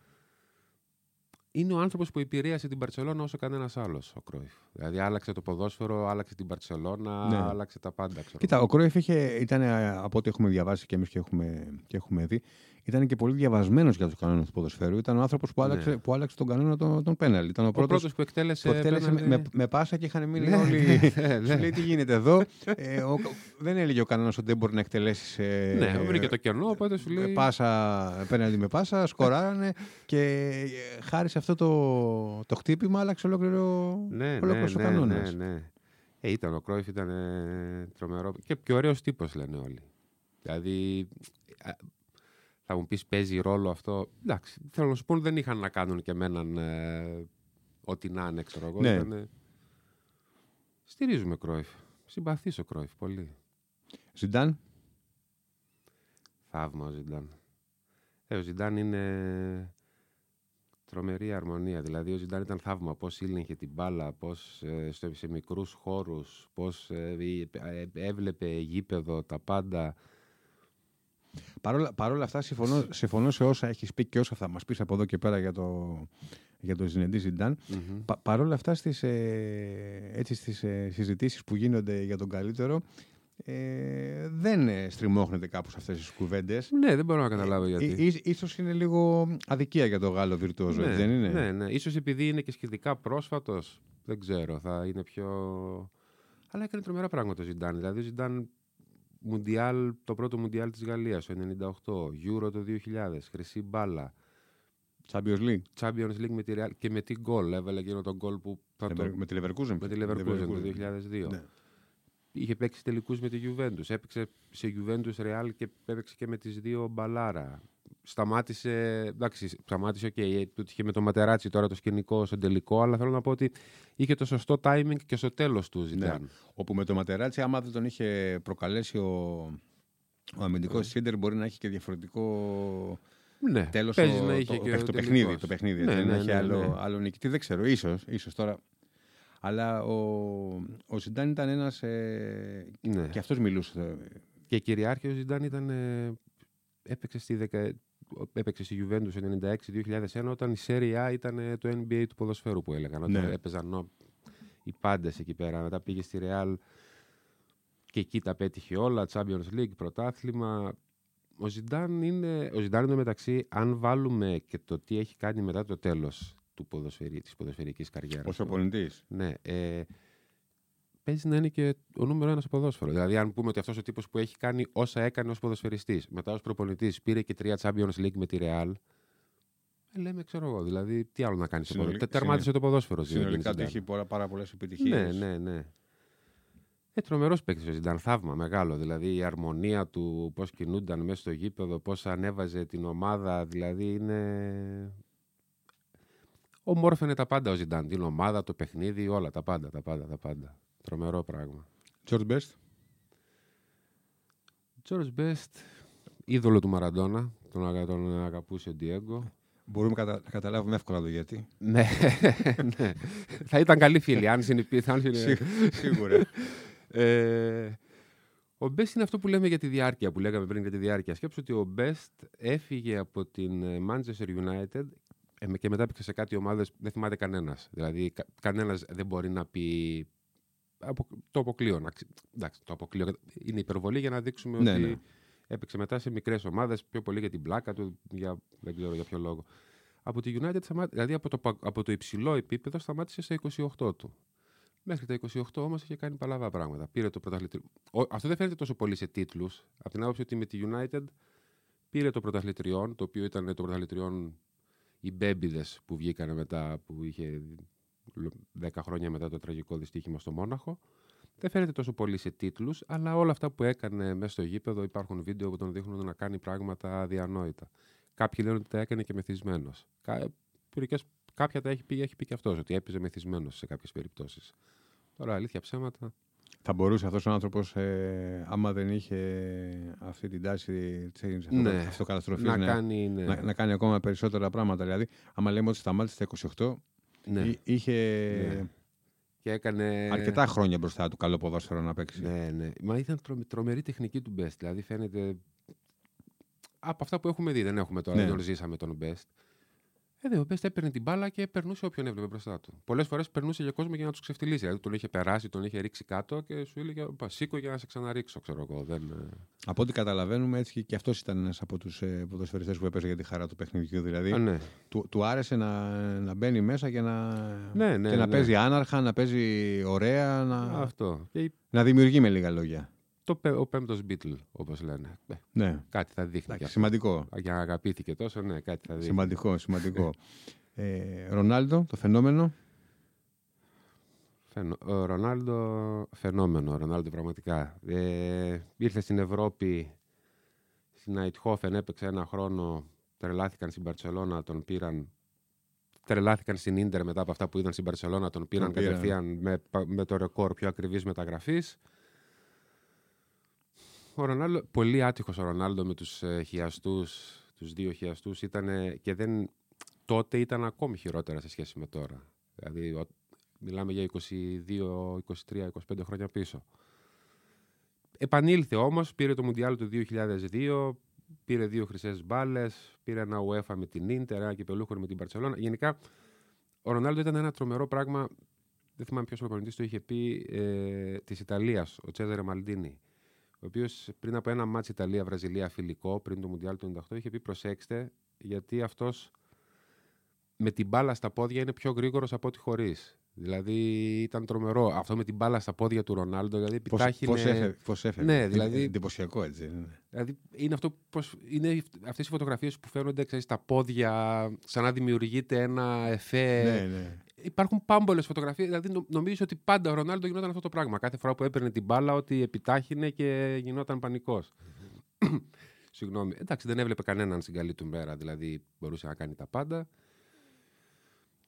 είναι ο άνθρωπος που επηρέασε την Παρσελώνα όσο κανένας άλλος ο Κρόιφ. Δηλαδή άλλαξε το ποδόσφαιρο, άλλαξε την Παρσελώνα, Ναι. άλλαξε τα πάντα. Ξέρω. Κοίτα, ο Κρόιφ είχε, ήταν, ε, από ό,τι έχουμε διαβάσει και εμείς και έχουμε, και έχουμε δει, ήταν και πολύ διαβασμένος για τους κανόνες του ποδοσφαίρου. Ήταν ο άνθρωπος που, άλλαξε, Ναι. που άλλαξε τον κανόνα των, των πέναλ. Ήταν ο ο πρώτος πρώτος που εκτέλεσε. που εκτέλεσε με, πέναλτι- με, με πάσα και είχαν μείνει Ναι, όλοι. ναι, ναι. Σου λέει τι γίνεται εδώ; ε, ο, δεν έλεγε ο κανόνας ότι δεν μπορεί να εκτελέσεις. Ε, Ναι, βρήκε το κενό, οπότε σου ε, λέει. Πάσα, πέναλτι με πάσα, σκοράρανε και ε, χάρη σε αυτό το, το χτύπημα άλλαξε ολόκληρο, Ναι, ναι, ολόκληρος ο ναι, κανόνας. ναι, ναι. Ε, ήταν ο Κρόιφ, ήταν ε, τρομερό. Και, και ωραίος τύπος, λένε όλοι. Δηλαδή, α, Θα μου πεις παίζει ρόλο αυτό. Εντάξει, θέλω να σου πω δεν είχαν να κάνουν και εμέναν ε, ό,τι να είναι, ξέρω εγώ. Ναι. Ήτανε- Στηρίζουμε Κρόιφ. Συμπαθήσω ο Κρόιφ πολύ. Ζιντάν; Θαύμα ο Ζιντάν. Ε, ο Ζιντάν είναι τρομερή αρμονία. Δηλαδή ο Ζιντάν ήταν θαύμα. Πώς ήλεγχε την μπάλα, πώς ε, στο, σε μικρούς χώρους, πώς ε, ε, έβλεπε γήπεδο, τα πάντα. Παρόλα, παρόλα αυτά, συμφωνώ, συμφωνώ σε όσα έχεις πει και όσα θα μας πεις από εδώ και πέρα για το, για το Ζινεντή Ζιντάν. Μμμ. Πα, παρόλα αυτά, στις, ε, έτσι, στις ε, συζητήσεις που γίνονται για τον καλύτερο, ε, δεν ε, στριμώχνεται κάπου σε αυτές τις κουβέντες. Ναι, δεν μπορώ να καταλάβω Ε, γιατί. ί- ίσως είναι λίγο αδικία για τον Γάλλο βιρτουόζο, ναι, έτσι δεν είναι; Ναι, ναι. Ίσως επειδή είναι και σχετικά πρόσφατος, δεν ξέρω, θα είναι πιο... Αλλά έκανε τρομερά πράγματα ο Ζιντάν. Δηλαδή ο Ζιντάν Μουντιάλ, το πρώτο Μουντιάλ της Γαλλίας, το 98, Euro το 2000, Χρυσή Μπάλα, Champions League. Champions League με τη Real και με τι γκολ. Έβαλε εκείνο το γκολ που θα το... Με τη Leverkusen. με τη Leverkusen το 2002. Ναι. Είχε παίξει τελικούς με τη Juventus. Έπαιξε σε Juventus Real και έπαιξε και με τις δύο Μπαλάρα. Σταμάτησε, εντάξει, σταμάτησε, οκ, okay, του είχε με το Ματεράτσι τώρα το σκηνικό στον τελικό, αλλά θέλω να πω ότι είχε το σωστό timing και στο τέλος του Ζιντάν. Όπου με το Ματεράτσι, άμα δεν τον είχε προκαλέσει ο, ο αμυντικός Ναι. Σίντερ, μπορεί να έχει και διαφορετικό Ναι, τέλος παίζει το, να είχε το, και το, ο το τελικός. παιχνίδι. Το παιχνίδι Ναι, έτσι, ναι, να έχει ναι, άλλο, ναι. άλλο νικητή. Δεν ξέρω, ίσως, ίσως τώρα. Αλλά ο, ο Ζιντάν ήταν ένας. Ε, Ναι. Και αυτός μιλούσε. Και κυριάρχη ο Ζιντάν ήταν. ε, έπαιξε στη, δεκα... έπαιξε στη Juventus 96-2001 όταν η Serie A ήταν ε, το NBA του ποδοσφαίρου που έλεγαν. Όταν Ναι. έπαιζαν νο- οι πάντες εκεί πέρα. Μετά πήγε στη Real και εκεί τα πέτυχε όλα. Champions League, πρωτάθλημα. Ο Ζιντάν είναι. Ο Ζιντάν είναι μεταξύ, αν βάλουμε και το τι έχει κάνει μετά το τέλος του ποδοσφαιρι... της ποδοσφαιρικής καριέρας Ω του. προπονητή. Ναι. Ε, παίζει να είναι και ο νούμερο ένας στο ποδόσφαιρο. Δηλαδή, αν πούμε ότι αυτός ο τύπος που έχει κάνει όσα έκανε ως ποδοσφαιριστής, μετά ως προπονητής, πήρε και τρία Champions League με τη Real. Ε, λέμε, ξέρω εγώ, δηλαδή, τι άλλο να κάνεις στο Συνολικά- ποδόσφαιρο. Τερμάτισε το ποδόσφαιρο. Συνολικά Ζιντάν. του έχει πολλά, πάρα πολλές επιτυχίες. Ναι, ναι, ναι. Ε, τρομερός παίκτης ο Ζιντάν, θαύμα μεγάλο. Δηλαδή η αρμονία του, πώς κινούνταν μέσα στο γήπεδο, πώς ανέβαζε την ομάδα. Δηλαδή είναι. Ομόρφαινε τα πάντα ο Ζιντάν. Την ομάδα, το παιχνίδι, όλα τα πάντα, τα πάντα, τα πάντα. Τρομερό πράγμα. George Best; George Best, είδωλο του Μαραντόνα. Τον, αγα- τον αγαπούσε ο Ντιέγκο. Μπορούμε κατα- να καταλάβουμε εύκολα το γιατί. ναι, ναι. Θα ήταν καλή φίλη, αν συνεπίθαν. Σίγουρα. Ε, ο Best είναι αυτό που λέμε για τη διάρκεια, που λέγαμε πριν για τη διάρκεια. Σκέψου ότι ο Best έφυγε από την ε, Manchester United ε, με- και μετά έπαιξε σε κάτι ομάδες, δεν θυμάται κανένας. Δηλαδή, κα, κανένας δεν μπορεί να πει... απο- το αποκλείω. να ξε- εντάξει, το αποκλείω. Είναι υπερβολή για να δείξουμε Ναι, ότι ναι. έπαιξε μετά σε μικρές ομάδες, πιο πολύ για την πλάκα του, για, δεν ξέρω για ποιο λόγο. Από τη United, σταμά- δηλαδή από το, πα- από το υψηλό επίπεδο, σταμάτησε στα 28 του. Μέχρι τα 28 όμως είχε κάνει παλαβά πράγματα. Πήρε το πρωταθλητήριο. Ο- Αυτό δεν φαίνεται τόσο πολύ σε τίτλους. Από την άποψη ότι με τη United πήρε το πρωταθλητριών, το οποίο ήταν το πρωταθλητριών οι μπέμπιδες που βγήκαν μετά, που είχε 10 χρόνια μετά το τραγικό δυστύχημα στο Μόναχο. Δεν φαίνεται τόσο πολύ σε τίτλους, αλλά όλα αυτά που έκανε μέσα στο γήπεδο υπάρχουν βίντεο που τον δείχνουν να κάνει πράγματα αδιανόητα. Κάποιοι λένε ότι τα έκανε και μεθυσμένος. Κάποια τα έχει πει, έχει πει και αυτός, ότι έπαιζε μεθυσμένος σε κάποιες περιπτώσεις. Τώρα, αλήθεια ψέματα. Θα μπορούσε αυτός ο άνθρωπος, ε, άμα δεν είχε αυτή την τάση της Ναι. αυτοκαταστροφής, να, να, κάνει. Ναι. να, να κάνει ακόμα περισσότερα πράγματα. Δηλαδή, άμα λέμε ότι σταμάτησε στα 28, ναι. εί- είχε Ναι. Και έκανε. αρκετά χρόνια μπροστά του καλό ποδόσφαιρο να παίξει. Ναι, ναι. Μα ήταν τρομε- τρομερή τεχνική του Best. Δηλαδή φαίνεται. Από αυτά που έχουμε δει, δεν έχουμε τώρα, Ναι. δεν τον ζήσαμε τον Best. Ε, δε, ο Best έπαιρνε την μπάλα και περνούσε όποιον έβλεπε μπροστά του. Πολλές φορές περνούσε για κόσμο για να τους ξεφτυλίσει. Δηλαδή τον είχε περάσει, τον είχε ρίξει κάτω και σου έλεγε «Πα, Σήκω για να σε ξαναρίξω, ξέρω εγώ. Δεν... ε». Από ό,τι καταλαβαίνουμε, έτσι και αυτός ήταν ένας από τους ε, ποδοσφαιριστές που έπαιζε για τη χαρά του παιχνιδιού. Δηλαδή, Α, ναι. του, του άρεσε να, να μπαίνει μέσα και να, Ναι, ναι, και να ναι. παίζει άναρχα, να παίζει ωραία, να, Αυτό. Και η- να δημιουργεί με λίγα λόγια. Το, πέ- ο πέμπτος Beatle, όπως λένε. Ε, Ναι, κάτι θα δείχνει. εντάξει, κι αυτό. σημαντικό. Για να αγαπήθηκε τόσο, ναι, κάτι θα δείχνει. Σημαντικό, σημαντικό. ε, Ρονάλντο, το φαινόμενο. Φαινο... Ο Ρονάλντο, φαινόμενο, ο Ρονάλντο πραγματικά. Ε, ήρθε στην Ευρώπη στην Αιτχόφεν έπαιξε ένα χρόνο, τρελάθηκαν στην Παρσελώνα, τον πήραν. Τρελάθηκαν στην Ίντερ μετά από αυτά που είδαν στην Παρσελώνα, τον πήραν πήραν. κατευθείαν με, με το ρεκόρ πιο ακριβής μεταγραφής. Ο Ρονάλντο, πολύ άτυχος ο Ρονάλντο με τους ε, χιαστούς, τους δύο χιαστούς ήταν και δεν, τότε ήταν ακόμη χειρότερα σε σχέση με τώρα. Δηλαδή ο- μιλάμε για 22, 23, 25 χρόνια πίσω. Επανήλθε όμως, πήρε το Μουντιάλ του 2002, πήρε δύο χρυσές μπάλες, πήρε ένα UEFA με την Ίντερ, ένα κυπελούχο με την Παρσελώνα. Γενικά, ο Ρονάλντο ήταν ένα τρομερό πράγμα, δεν θυμάμαι ποιος προπονητής το είχε πει, ε, της Ιταλίας, ο Τσέζαρε Μαλντίνη ο οποίος πριν από ένα μάτς Ιταλία-Βραζιλία φιλικό, πριν το Μουντιάλ του 98, είχε πει προσέξτε, γιατί αυτός με την μπάλα στα πόδια είναι πιο γρήγορος από ό,τι χωρίς. Δηλαδή ήταν τρομερό. Αυτό με την μπάλα στα πόδια του Ρονάλντο, δηλαδή Πώς, επιτάχυνε. πώς, έφε, πώς έφερε. Ναι, Ε, δηλαδή- Εντυπωσιακό έτσι. είναι. Δηλαδή είναι, αυτό πως, είναι αυτές οι φωτογραφίες που φαίνονται ξέρεις, στα πόδια, σαν να δημιουργείται ένα εφέ. ναι, ναι. Υπάρχουν πάμπολε φωτογραφίες. Δηλαδή, νο- νομίζω ότι πάντα ο Ρονάλντο γινόταν αυτό το πράγμα. Κάθε φορά που έπαιρνε την μπάλα, ότι επιτάχυνε και γινόταν πανικός. Συγγνώμη. Εντάξει, δεν έβλεπε κανέναν στην καλή του μέρα. Δηλαδή, μπορούσε να κάνει τα πάντα.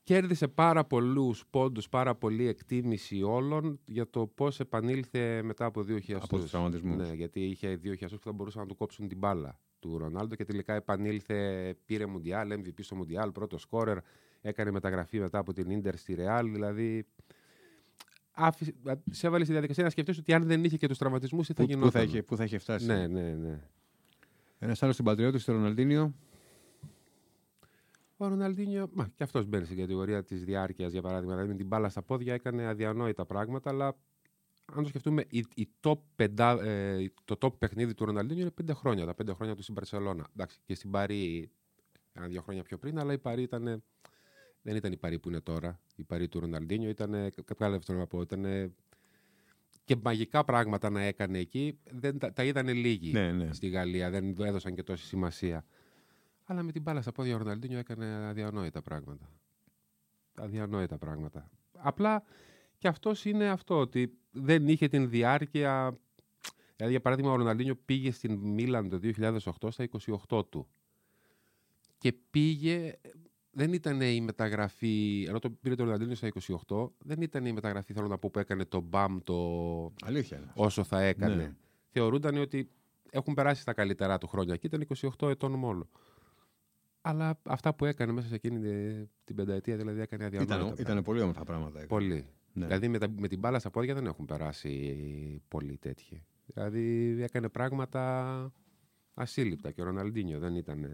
Κέρδισε πάρα πολλούς πόντους, πάρα πολλή εκτίμηση όλων για το πώς επανήλθε μετά από δύο χιαστούς. Από τους τραυματισμούς. Ναι, γιατί είχε δύο χιαστούς που θα μπορούσαν να του κόψουν την μπάλα του Ρονάλντο και τελικά επανήλθε, πήρε Μουντιάλ, MVP στο Μουντιάλ, πρώτο σκόρερ, έκανε μεταγραφή μετά από την Ίντερ στη Ρεάλ. Δηλαδή, άφησε, σε έβαλε στη διαδικασία να σκεφτείς ότι αν δεν είχε και τους τραυματισμούς, τι θα Πού, γινόταν. πού, θα είχε, πού θα είχε φτάσει. Ναι, ναι, ναι. Ένας άλλος συμπατριώτης στο Ροναλντίνιο. Ο Ροναλντίνιο, μα και αυτός μπαίνει στην κατηγορία της διάρκειας, για παράδειγμα. Δηλαδή με την μπάλα στα πόδια έκανε αδιανόητα πράγματα, αλλά αν το σκεφτούμε, η, η top πεντά, ε, το top παιχνίδι του Ροναλντίνιο είναι πέντε χρόνια. Τα πέντε χρόνια του στην Παρσελώνα. Εντάξει, και στην Παρή ένα-δύο χρόνια πιο πριν, αλλά η Παρή ήταν. Δεν ήταν η Παρή που είναι τώρα. Η Παρή του Ροναλντίνιο ήταν. Κάποια άλλο θέλω να πω. Ήταν και μαγικά πράγματα να έκανε εκεί. Δεν, τα, τα είδανε λίγοι Ναι, ναι. στη Γαλλία. Δεν του έδωσαν και τόση σημασία. Αλλά με την μπάλα στα πόδια ο Ροναλντίνιο έκανε αδιανόητα πράγματα. Αδιανόητα πράγματα. Απλά και αυτός είναι αυτό, ότι δεν είχε την διάρκεια. Δηλαδή, για παράδειγμα, ο Ροναλντίνιο πήγε στην Μίλαν το 2008 στα 28 του. Και πήγε. Δεν ήταν η μεταγραφή. Ενώ το πήρε το Ροναλντίνιο στα 28, δεν ήταν η μεταγραφή, θέλω να πω, που έκανε το μπαμ το Αλήθεια. είναι. όσο θα έκανε. Ναι. Θεωρούνταν ότι έχουν περάσει τα καλύτερά του χρόνια και ήταν 28 ετών μόνο. Αλλά αυτά που έκανε μέσα σε εκείνη τη- την πενταετία, δηλαδή έκανε αδιανόητα. Ήταν, πράγματα. ήταν πολύ όμορφα πράγματα. έκανε. Πολύ. Ναι. Δηλαδή με, τα- με την μπάλα στα πόδια δεν έχουν περάσει πολλοί τέτοιοι. Δηλαδή έκανε πράγματα ασύλληπτα και ο Ροναλντίνιο δεν ήταν.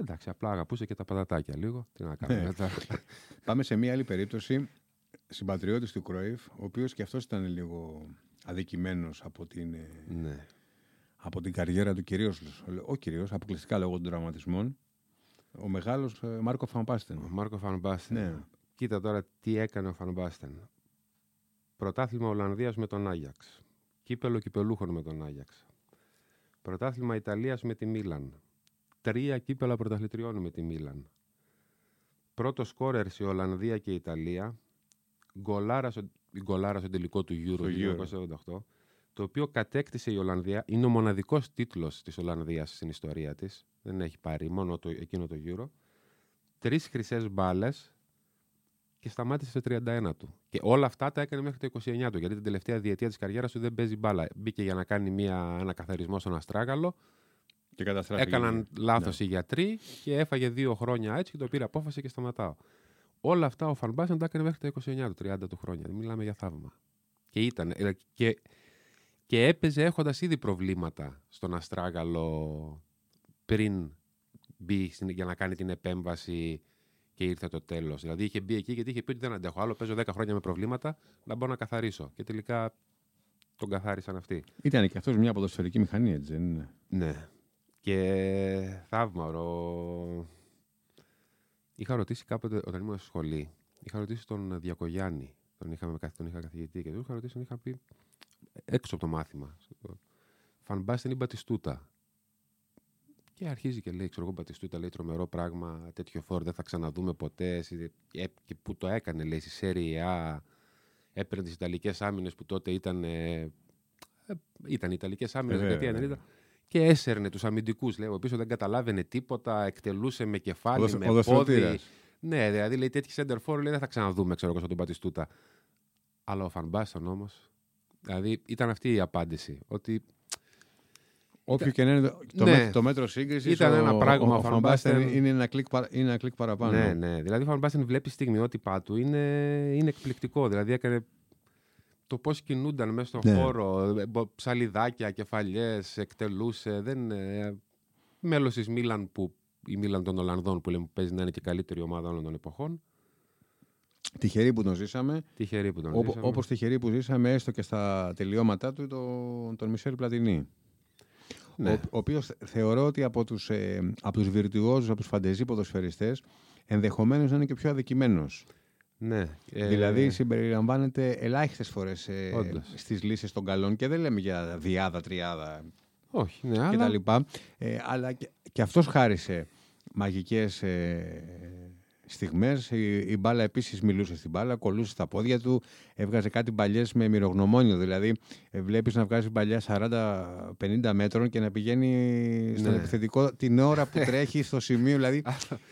Ε, Εντάξει, απλά αγαπούσε και τα πατατάκια λίγο. Τι να κάνουμε Ναι. μετά. Πάμε σε μία άλλη περίπτωση. Συμπατριώτης του Κρόιφ, ο οποίος και αυτός ήταν λίγο αδικημένος από την, ε, ναι. από την καριέρα του κυρίως, όχι κυρίως, αποκλειστικά λόγω των τραυματισμών. Ο μεγάλος Μάρκο Ο Φαμπάστεν. Μάρκο Φανμπάστεν. Ναι. Κοίτα τώρα τι έκανε ο Φανμπάστεν. Πρωτάθλημα Ολλανδίας με τον Άγιαξ. Κύπελο κυπελούχων με τον Άγιαξ. Πρωτάθλημα Ιταλίας με τη Μίλαν. Τρία κύπελα πρωταθλητριών με τη Μίλαν. Πρώτο σκόρερ σε Ολλανδία και Ιταλία. Γκολάρα στο, γκολάρα στο τελικό του Euro Στο του 1988. Το οποίο κατέκτησε η Ολλανδία. Είναι ο μοναδικός τίτλος της Ολλανδίας στην ιστορία της. Δεν έχει πάρει μόνο το, εκείνο το Euro. Τρεις χρυσές μπάλες και σταμάτησε στο 31 του. Και όλα αυτά τα έκανε μέχρι το 29 του. Γιατί την τελευταία διετία της καριέρας του δεν παίζει μπάλα. Μπήκε για να κάνει μια, ένα καθαρισμό στον Αστράγαλο. Και καταστράφηκε. Έκαναν λάθος οι γιατροί και έφαγε δύο χρόνια έτσι και το πήρε απόφαση και σταματάω. Όλα αυτά ο Φανμπάσεν τα έκανε μέχρι τα 29 του, 30 του χρόνια. Μιλάμε για θαύμα. Και ήταν. ε, Και, και έπαιζε έχοντας ήδη προβλήματα στον Αστράγαλο πριν μπει στην- για να κάνει την επέμβαση και ήρθε το τέλος. Δηλαδή είχε μπει εκεί γιατί είχε πει ότι δεν αντέχω άλλο. Παίζω 10 χρόνια με προβλήματα να μπορώ να καθαρίσω. Και τελικά τον καθάρισαν αυτοί. Ήταν και αυτός μια ποδοσφαιρική μηχανή, έτσι δεν είναι; Ναι. Και θαύμα. ρο- Είχα ρωτήσει κάποτε όταν ήμουν στο σχολή, είχα ρωτήσει τον Διακογιάννη, τον, είχαμε, καθ- τον είχα καθηγητή και του είχα ρωτήσει, τον είχα πει έξω από το μάθημα. Φανμπάστεν ή Μπατιστούτα. Και αρχίζει και λέει, ξέρω εγώ, Μπατιστούτα λέει τρομερό πράγμα, τέτοιο φόρ δεν θα ξαναδούμε ποτέ. Εσύ- ε, Και που το έκανε, λέει, στη Serie A, έπαιρνε τις Ιταλικές άμυνες που τότε ήταν. ε, ε, ήταν Ιταλικές άμυνες, Ε, βέβαια, δεκαετία 90. Βέβαια. και έσαιρνε τους αμυντικούς. Λέει, ο οποίος δεν καταλάβαινε τίποτα, εκτελούσε με κεφάλι, Οδος- με οδοσφαιρωτήρας. πόδι. Ναι, δηλαδή λέει τέτοιοι center for λέει, δεν θα ξαναδούμε ξέρω, εγώ, στον Πατιστούτα. Αλλά ο Φανμπάστον όμως. Δηλαδή ήταν αυτή η απάντηση. Ότι Όποιο και να είναι το, το, Ναι. μέτρο, το μέτρο σύγκρισης, Ήταν ένα πράγμα, Ο, ο Van Van Basten Basten είναι ένα κλικ, παρα- είναι ένα κλικ παραπάνω. Ναι, ναι. Δηλαδή, ο Φανμπάστεν βλέπει στιγμιότυπά του είναι, είναι εκπληκτικό. Δηλαδή, έκανε το πώς κινούνταν μέσα στον Ναι. χώρο, ε, μπο- ψαλιδάκια, κεφαλιές, εκτελούσε. Δεν, ε, μέλος της Μίλαν που η Μίλαν των Ολλανδών που λέμε που παίζει να είναι και η καλύτερη ομάδα όλων των εποχών. Τυχεροί που τον ζήσαμε. Τυχερή που τον Όπω ζήσαμε. όπως τυχεροί που ζήσαμε έστω και στα τελειώματά του τον, τον Μισελ Πλατινί. Ναι. Ο, ο οποίος θεωρώ ότι από τους, ε, από τους βιρτουόζους, από τους φαντεζή ποδοσφαιριστές, ενδεχομένως να είναι και πιο αδικημένος. Ναι. Ε, Δηλαδή συμπεριλαμβάνεται ελάχιστες φορές ε, Όντως. στις λύσεις των καλών και δεν λέμε για διάδα, τριάδα όχι, ναι, και αλλά... τα λοιπά. Ε, αλλά και, και αυτός χάρισε μαγικές ε, στιγμές. Η, η μπάλα επίσης μιλούσε στην μπάλα, κολούσε στα πόδια του, έβγαζε κάτι μπαλιές με μυρογνωμόνιο. Δηλαδή ε, βλέπεις να βγάζει μπαλιά 40-50 μέτρων και να πηγαίνει στον Ναι. επιθετικό την ώρα που τρέχει στο σημείο. Δηλαδή,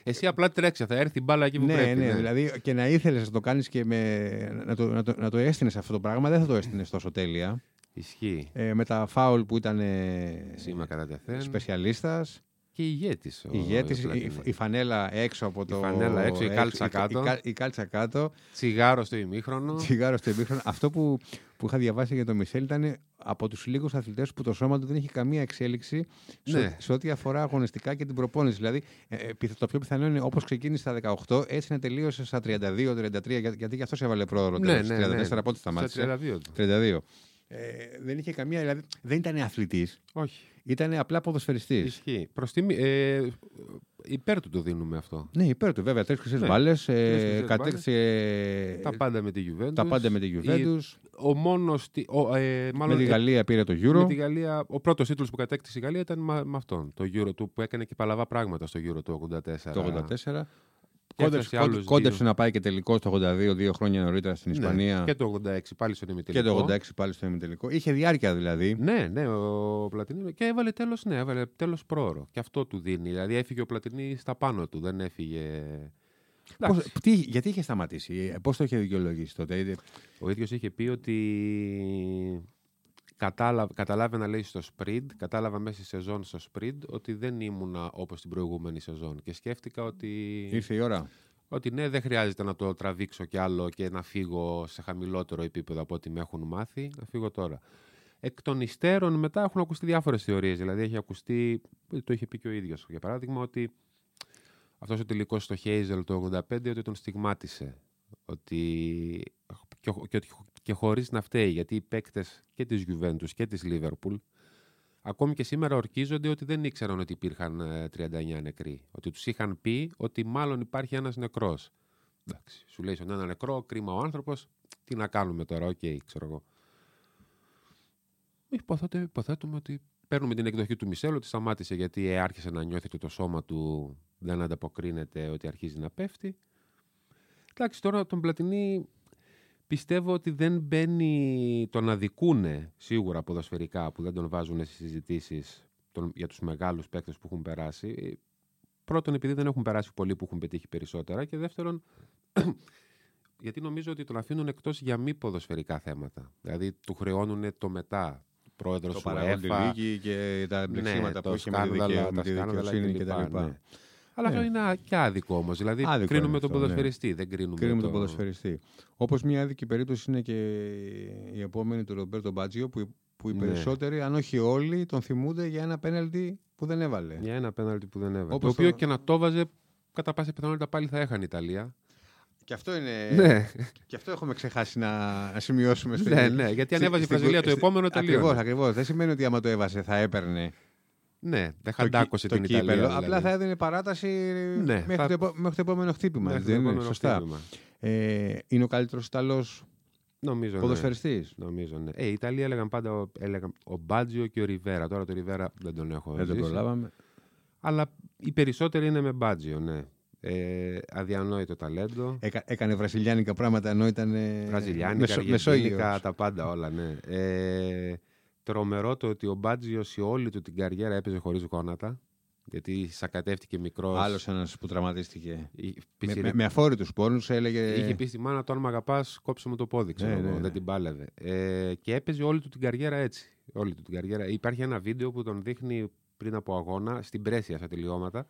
Εσύ απλά τρέξε, θα έρθει η μπάλα εκεί που ναι, πρέπει. ναι, δηλαδή και να ήθελες να το κάνεις και με, να, το, να, το, να το έστεινες αυτό το πράγμα, δεν θα το έστεινες τόσο τέλεια. Ισχύει. Ε, με τα φάουλ που ήταν ε, Σήμα κατά τεθέν. σπεσιαλίστας. Και ηγέτης. ο Ηγέτης, η, Πλατινί. η φανέλα έξω από το. φανέλα έξω, η κάλτσα η- κάτω. Η, κα- η κάλτσα κάτω, Τσιγάρο στο ημίχρονο. τσιγάρο στο επίχρονο. Αυτό που, που είχα διαβάσει για τον Μισελ ήταν από τους λίγους αθλητές που το σώμα του δεν είχε καμία εξέλιξη σε, Ναι. σε ό,τι αφορά αγωνιστικά και την προπόνηση. Δηλαδή, ε, ε, πιθ- το πιο πιθανό είναι όπως ξεκίνησε στα 18, έτσι να τελείωσε στα 32-33, για- γιατί γι' αυτό έβαλε πρόωρο. Ναι, τέλος, ναι, ναι. 34 πότε σταμάτησε. Στα 32 του. 32. Ε, δεν είχε καμία, δηλαδή δεν ήταν αθλητής, Όχι. Ήταν απλά ποδοσφαιριστής. Ισχύει. Προς τιμή, ε, υπέρ του το δίνουμε αυτό. Ναι, υπέρ του, βέβαια. Τρεις χρυσές Ναι. μπάλες. χρυσές Ε, μπάλες. κατέκτησε τα πάντα με τη Juventus. τα πάντα με τη Juventus. Ο μόνος, τι- ο, ε, μάλλον, με τη ε, Γαλλία πήρε το Euro. με τη Γαλλία, ο πρώτος τίτλος που κατέκτησε η Γαλλία ήταν μα- με αυτόν. Το Euro του που έκανε και παλαβά πράγματα στο Euro του 84. Το 84. Και Κόντεψε, έφτασε άλλους κόντε- κόντεψε δύο. να πάει και τελικό το 82, δύο χρόνια νωρίτερα στην Ναι, Ισπανία. Και το 86 πάλι στον και ημιτελικό. το 86 πάλι στο ημιτελικό. Είχε διάρκεια δηλαδή. Ναι, ναι, ο Πλατινί. Και έβαλε τέλος, ναι, έβαλε τέλος πρόωρο. Και αυτό του δίνει. Δηλαδή έφυγε ο Πλατινί στα πάνω του. Δεν έφυγε. Πώς, Εντάξει. τι, γιατί είχε σταματήσει, πώς το είχε δικαιολογήσει τότε. ε, Ο ίδιος είχε πει ότι κατάλαβα, καταλάβαινα λέει στο sprint, κατάλαβα μέσα στη σεζόν στο sprint ότι δεν ήμουνα όπως την προηγούμενη σεζόν και σκέφτηκα ότι, Ήρθε η ώρα. ότι ναι δεν χρειάζεται να το τραβήξω κι άλλο και να φύγω σε χαμηλότερο επίπεδο από ό,τι με έχουν μάθει, να φύγω τώρα. Εκ των υστέρων μετά έχουν ακουστεί διάφορες θεωρίες, δηλαδή έχει ακουστεί, το είχε πει και ο ίδιος για παράδειγμα ότι αυτός ο τελικός στο Hazel το 85 ότι τον στιγμάτισε ότι και, και, ότι- και χωρίς να φταίει γιατί οι παίκτες και της Juventus και της Liverpool ακόμη και σήμερα ορκίζονται ότι δεν ήξεραν ότι υπήρχαν ε, 39 νεκροί. Ότι τους είχαν πει ότι μάλλον υπάρχει ένας νεκρός. Εντάξει, σου λέει στον ένα νεκρό, κρίμα ο άνθρωπος τι να κάνουμε τώρα, οκ, ξέρω εγώ. Υποθέτω, υποθέτουμε ότι παίρνουμε την εκδοχή του Μισέλ ότι σταμάτησε γιατί ε, άρχισε να νιώθει ότι το σώμα του δεν ανταποκρίνεται ότι αρχίζει να πέφτει. Εντάξει, τώρα τον Πλατινί πιστεύω ότι δεν μπαίνει τον αδικούνε σίγουρα ποδοσφαιρικά που δεν τον βάζουν στις συζητήσεις τον, για τους μεγάλους παίκτες που έχουν περάσει. Πρώτον, επειδή δεν έχουν περάσει πολλοί που έχουν πετύχει περισσότερα και δεύτερον, γιατί νομίζω ότι τον αφήνουν εκτός για μη ποδοσφαιρικά θέματα. Δηλαδή, του χρεώνουν το μετά. Πρόεδρος Το του παραγόντι UEFA, λίγη και τα εμπλεξίματα ναι, που το είχε με τη, σκάνδαλα, δικαι- με τα τη σκάνδαλα δικαιοσύνη κλπ, κτλ. Ναι. Αλλά αυτό Ναι. είναι και άδικο όμως. Δηλαδή, Άδικο κρίνουμε είναι τον αυτό, ναι. ποδοσφαιριστή, δεν κρίνουμε, Κρίνουμε το... τον ποδοσφαιριστή. Όπως μια άδικη περίπτωση είναι και η επόμενη του Ρομπέρτο Μπάτζιο, που, που οι Ναι. περισσότεροι, αν όχι όλοι, τον θυμούνται για ένα πέναλτι που δεν έβαλε. Για ένα πέναλτι που δεν έβαλε. Όπως το οποίο το- και να το βάζε, κατά πάσα πιθανότητα πάλι θα έχανε η Ιταλία. Και αυτό είναι. ναι, Και αυτό έχουμε ξεχάσει να, να σημειώσουμε στην. ναι, ναι, γιατί αν στη- έβαζε η στην- Βραζιλία το στη- επόμενο τελείω. Ακριβώς, ακριβώς. Δεν σημαίνει ότι άμα το έβαζε θα έπαιρνε Ναι, δεν το, χαντάκωσε το την κύπελο. Ιταλία. Απλά δηλαδή. θα έδινε παράταση Ναι, μέχρι, θα- το, επο- μέχρι το επόμενο χτύπημα. Μέχρι το δεν είναι, επόμενο σωστά. χτύπημα. Ε, είναι ο καλύτερος Ιταλός Νομίζω. Ναι. ποδοσφαιριστής; Νομίζω, ναι. Ε, οι Ιταλοί έλεγαν πάντα ο, έλεγαν, ο Μπάτζιο και ο Ριβέρα. Τώρα το Ριβέρα δεν τον έχω Δεν το ζήσει. προλάβαμε. Αλλά οι περισσότεροι είναι με Μπάτζιο, ναι. Ε, αδιανόητο ταλέντο. Έκα, έκανε βραζιλιάνικα πράγματα ενώ ήταν. ε, Βραζιλιάνικα, μεσο- Αργεντίνικα, Μεσόγειος. τα πάντα όλα, ναι. Ε, τρομερό το ότι ο Μπάτζιος σε όλη του την καριέρα έπαιζε χωρίς γόνατα. Γιατί σακατεύτηκε μικρός. Άλλος ένας που τραυματίστηκε. Με, Με, με, με αφόρητους πόνους έλεγε. Είχε πει στη μάνα του: Αν με αγαπάς, κόψε μου το πόδι. Ξέρω Ναι, εγώ, ναι, ναι. Δεν την πάλευε. Ε, και έπαιζε όλη του την καριέρα έτσι. Όλη του την καριέρα. Υπάρχει ένα βίντεο που τον δείχνει πριν από αγώνα, στην πρέσια στα τελειώματα,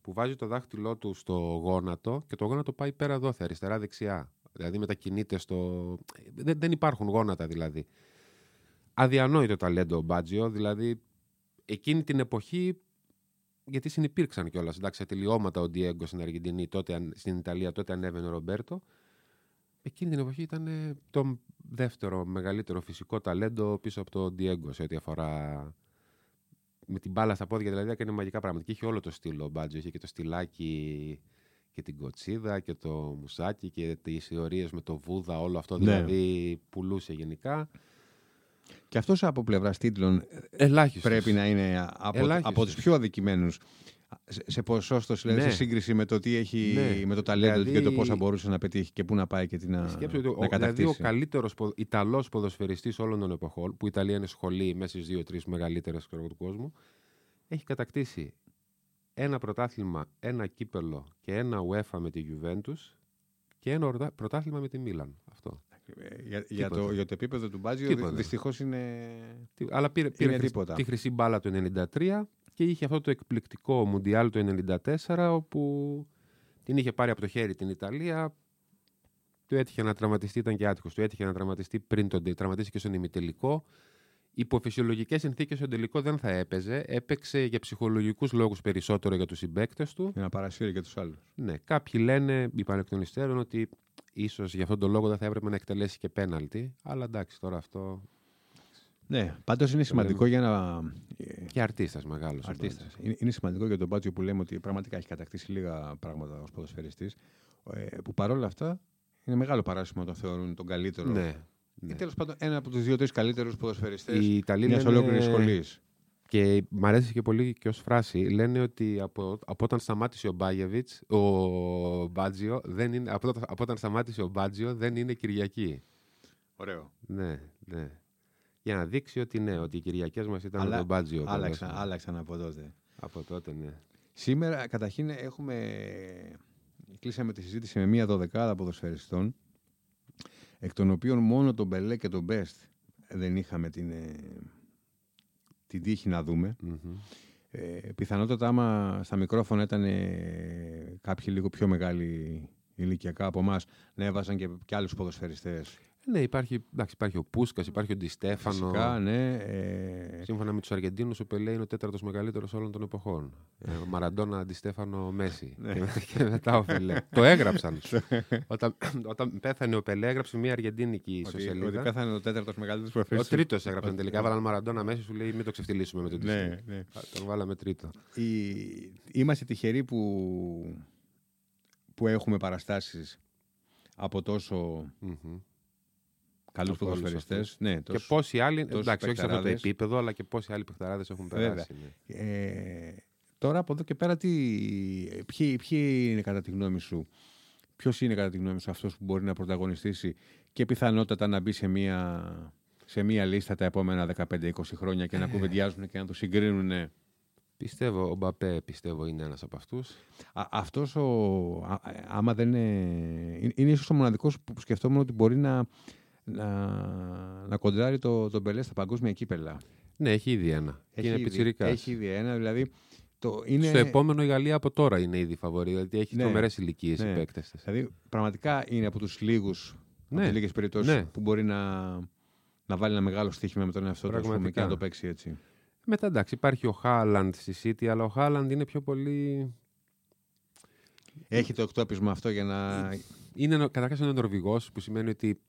που βάζει το δάχτυλό του στο γόνατο και το γόνατο πάει πέρα δόθε, αριστερά-δεξιά. Δηλαδή μετακινείται στο. Δεν, δεν υπάρχουν γόνατα δηλαδή. Αδιανόητο ταλέντο ο Μπάτζιο. Δηλαδή εκείνη την εποχή γιατί συνεπήρξαν κιόλας. Εντάξει, σε τελειώματα ο Ντιέγκο στην Αργεντινή, τότε, αν- στην Ιταλία, τότε ανέβαινε ο Ρομπέρτο. Εκείνη την εποχή ήταν ε, το δεύτερο μεγαλύτερο φυσικό ταλέντο πίσω από τον Ντιέγκο σε ό,τι αφορά. Με την μπάλα στα πόδια δηλαδή έκανε μαγικά πράγματα. Και είχε όλο το στυλ ο Μπάτζο. Είχε και το στυλάκι και την κοτσίδα και το μουσάκι και τις θεωρίες με το βούδα, όλο αυτό Ναι. δηλαδή πουλούσε γενικά. Και αυτός από πλευράς τίτλων Ελάχιστος. πρέπει να είναι από, Ελάχιστος. από τους πιο αδικημένους. Σε, σε ποσόστοση, δηλαδή, Ναι. σε σύγκριση με το τι έχει, Ναι. με το ταλέντο του Δηλαδή- και το πώ θα μπορούσε να πετύχει και πού να πάει και τι να, Σκέψου ότι ο, να δηλαδή κατακτήσει. ο καλύτερο Ιταλός ποδοσφαιριστής όλων των εποχών, που η Ιταλία είναι σχολή μέσα στις δύο-τρει μεγαλύτερες του κόσμου, έχει κατακτήσει ένα πρωτάθλημα, ένα κύπελο και ένα UEFA με τη Juventus και ένα ορτα- πρωτάθλημα με τη Μίλαν. Αυτό. Ε, για, για, Τίποτα. το, για το επίπεδο του Μπάτζιο Τίποτα. δυστυχώς είναι. Τι- Αλλά πήρε, Είναι πήρε χρυσ- τίποτα. τη χρυσή μπάλα το 1993 και είχε αυτό το εκπληκτικό Μουντιάλ το 1994 όπου την είχε πάρει από το χέρι την Ιταλία. Του έτυχε να τραυματιστεί, ήταν και άτυχος. Του έτυχε να τραυματιστεί πριν τον τραυματίστηκε στον ημιτελικό. Υπό φυσιολογικέ συνθήκες στον τελικό δεν θα έπαιζε. Έπαιξε για ψυχολογικούς λόγους περισσότερο για τους συμπαίκτες του. για να παρασύρει και τους άλλους. Ναι, κάποιοι λένε, είπαν εκ των υστέρων, ότι ίσως για αυτόν τον λόγο δεν θα έπρεπε να εκτελέσει και πέναλτι. Αλλά εντάξει, τώρα αυτό. Ναι, πάντως είναι σημαντικό για να. Και αρτίστας μεγάλος. Αρτίστας. Είναι, είναι σημαντικό για τον Μπάτζιο που λέμε ότι πραγματικά έχει κατακτήσει λίγα πράγματα ως ποδοσφαιριστής. Ε, που παρόλα αυτά είναι μεγάλο παράσημο να τον θεωρούν τον καλύτερο. Ναι. Ή ναι. τέλος πάντων ένα από τους δύο-τρεις καλύτερους ποδοσφαιριστές Οι Ιταλοί μιας λένε- ολόκληρης σχολής. Και μ' αρέσει και πολύ και ως φράση. Λένε ότι από, από όταν σταμάτησε ο Μπάγεβιτς, ο Μπάτζιο, δεν είναι, από, όταν- από όταν σταμάτησε ο Μπάτζιο δεν είναι Κυριακή. Ωραίο. Ναι, ναι. Για να δείξει ότι ναι, ότι οι Κυριακές μας ήταν Αλλά με τον Μπάτζιο. το Άλλαξαν, δώσαμε. άλλαξαν από τότε. Από τότε, ναι. Σήμερα, καταρχήν, έχουμε. Κλείσαμε τη συζήτηση με μία δωδεκάδα ποδοσφαιριστών, εκ των οποίων μόνο τον Μπελέ και τον Μπέστ δεν είχαμε την, ε, την τύχη να δούμε. Μμμ. Ε, πιθανότατα άμα στα μικρόφωνα ήταν ε, κάποιοι λίγο πιο μεγάλοι ηλικιακά από εμάς να έβαζαν και, και άλλους ποδοσφαιριστές. Ναι, υπάρχει, εντάξει, υπάρχει ο Πούσκας, υπάρχει ο Ντιστέφανο. Φυσικά, ναι. Ε, Σύμφωνα με τους Αργεντίνους, ο Πελέ είναι ο τέταρτος μεγαλύτερος όλων των εποχών. Ε, Μαραντόνα, Αντιστέφανο, Μέση. Ναι. και, και μετά ο Πελέ. το έγραψαν. όταν, όταν πέθανε ο Πελέ, έγραψε μια αργεντίνικη ότι, ισοσελίδα. ότι πέθανε ο τέταρτος μεγαλύτερος Ο ποδοσφαιριστής. τρίτος έγραψαν τελικά. Βάλαν Μαραντόνα μέσα, σου λέει μην το ξεφτυλίσουμε με τον Ναι, Ντιστέφανο. ναι. Τον βάλαμε τρίτο. Η- Είμαστε τυχεροί που, που έχουμε παραστάσεις από τόσο Μμμ. Καλούς Από όλους ποδοσφαιριστές. Ναι, Και τόσο- πόσοι άλλοι, τόσους εντάξει, όχι σε αυτό το παιχταράδες. επίπεδο, αλλά και πόσοι άλλοι παιχταράδες έχουν Βέβαια. περάσει. ναι. Ε, τώρα από εδώ και πέρα, τι, ποιοι, ποιοι είναι κατά τη γνώμη σου, ποιος είναι κατά τη γνώμη σου αυτός που μπορεί να πρωταγωνιστήσει και πιθανότατα να μπει σε μία, σε μία λίστα τα επόμενα 15-20 χρόνια Ε. και να κουβεντιάζουν και να το συγκρίνουν. Πιστεύω, ο Μπαπέ πιστεύω είναι ένας από αυτούς. Α, αυτός ο, α- άμα δεν είναι, είναι- είναι ίσως ο μοναδικός που σκεφτόμουν ότι μπορεί να, να, να κοντράρει το, τον Πελέ στα παγκόσμια κύπελα. Ναι, έχει ήδη ένα. Και είναι ήδη- πιτσιρικάς. έχει ήδη ένα, δηλαδή το είναι... Στο επόμενο η Γαλλία από τώρα είναι ήδη φαβορή, γιατί έχει Ναι. τρομερές ηλικίες Ναι. οι παίκτες της. Δηλαδή, πραγματικά είναι από τους λίγους, Ναι. από τις λίγες περιπτώσεις Ναι. που μπορεί να, να βάλει ένα μεγάλο στοίχημα με τον εαυτό του ας πούμε, και Πραγματικά. να το παίξει έτσι. Μετά εντάξει, υπάρχει ο Χάλαντ στη City, αλλά ο Χάλαντ είναι πιο πολύ. Έχει το εκτόπισμα αυτό για να... Είναι καταρχάς ένα Νορβηγός, που σημαίνει ότι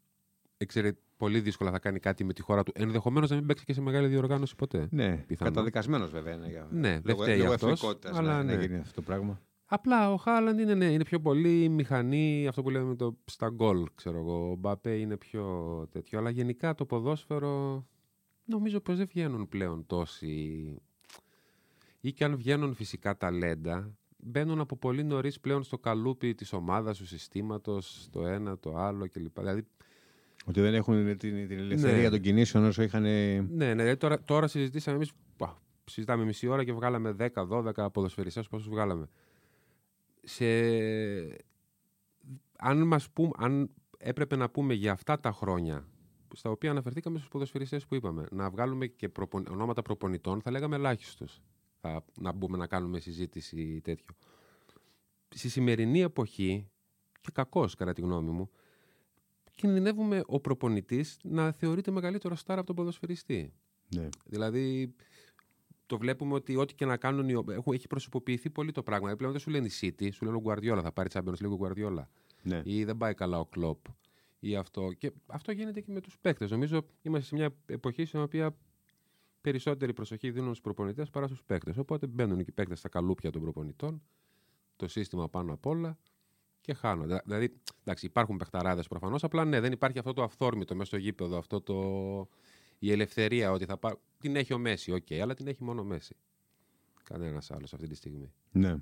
εξαιρε... πολύ δύσκολα θα κάνει κάτι με τη χώρα του. Ενδεχομένως να μην παίξει και σε μεγάλη διοργάνωση ποτέ. Ναι, Πιθανό. καταδικασμένος βέβαια είναι. Για... Ναι, δεν λόγω, φταίει λόγω αυτός, εθνικότητας αλλά να, να ναι. γίνει αυτό το πράγμα. Απλά ο Χάλαντ είναι, ναι, είναι πιο πολύ μηχανή, αυτό που λέμε το στα γκολ, ξέρω εγώ. Ο Μπαπέ είναι πιο τέτοιο. Αλλά γενικά το ποδόσφαιρο νομίζω πως δεν βγαίνουν πλέον τόσοι. ή και αν βγαίνουν φυσικά ταλέντα, μπαίνουν από πολύ νωρίς πλέον στο καλούπι της ομάδας, του συστήματος, το ένα, το άλλο κλπ. Δηλαδή, Ότι δεν έχουν την, την ελευθερία ναι. των κινήσεων όσο είχαν. Ναι, ναι. Δηλαδή τώρα, τώρα συζητήσαμε εμείς. Συζητάμε μισή ώρα και βγάλαμε 10-12 ποδοσφαιριστές. Πόσους βγάλαμε. Σε... Αν, μας πούμε, αν έπρεπε να πούμε για αυτά τα χρόνια στα οποία αναφερθήκαμε στους ποδοσφαιριστές που είπαμε, να βγάλουμε και προπον... ονόματα προπονητών, θα λέγαμε ελάχιστος. Να μπούμε να κάνουμε συζήτηση τέτοιο. Στη σημερινή εποχή, και κακός κατά τη γνώμη μου, κινδυνεύουμε ο προπονητής να θεωρείται μεγαλύτερο στάρα από τον ποδοσφαιριστή. Ναι. Δηλαδή, το βλέπουμε ότι ό,τι και να κάνουν. Έχουν, έχει προσωποποιηθεί πολύ το πράγμα. Πλέον δεν σου λένε η City, σου λένε ο Guardiola. Θα πάρει Champions λίγο ο Guardiola. Ναι. Ή δεν πάει καλά ο Κλοπ. Ή αυτό. Και αυτό γίνεται και με τους παίκτες. Νομίζω είμαστε σε μια εποχή στην οποία περισσότερη προσοχή δίνουν στους προπονητές παρά στους παίκτες. Οπότε μπαίνουν και οι παίκτες στα καλούπια των προπονητών, το σύστημα πάνω απ' όλα και χάνονται. Δηλαδή, εντάξει, υπάρχουν παιχταράδες προφανώς, απλά ναι, δεν υπάρχει αυτό το αυθόρμητο μέσα στο γήπεδο, αυτό το... η ελευθερία ότι θα πάρει. Την έχει ο Μέσι, οκ, αλλά την έχει μόνο ο Μέσι. Κανένας άλλος αυτή τη στιγμή. Ναι.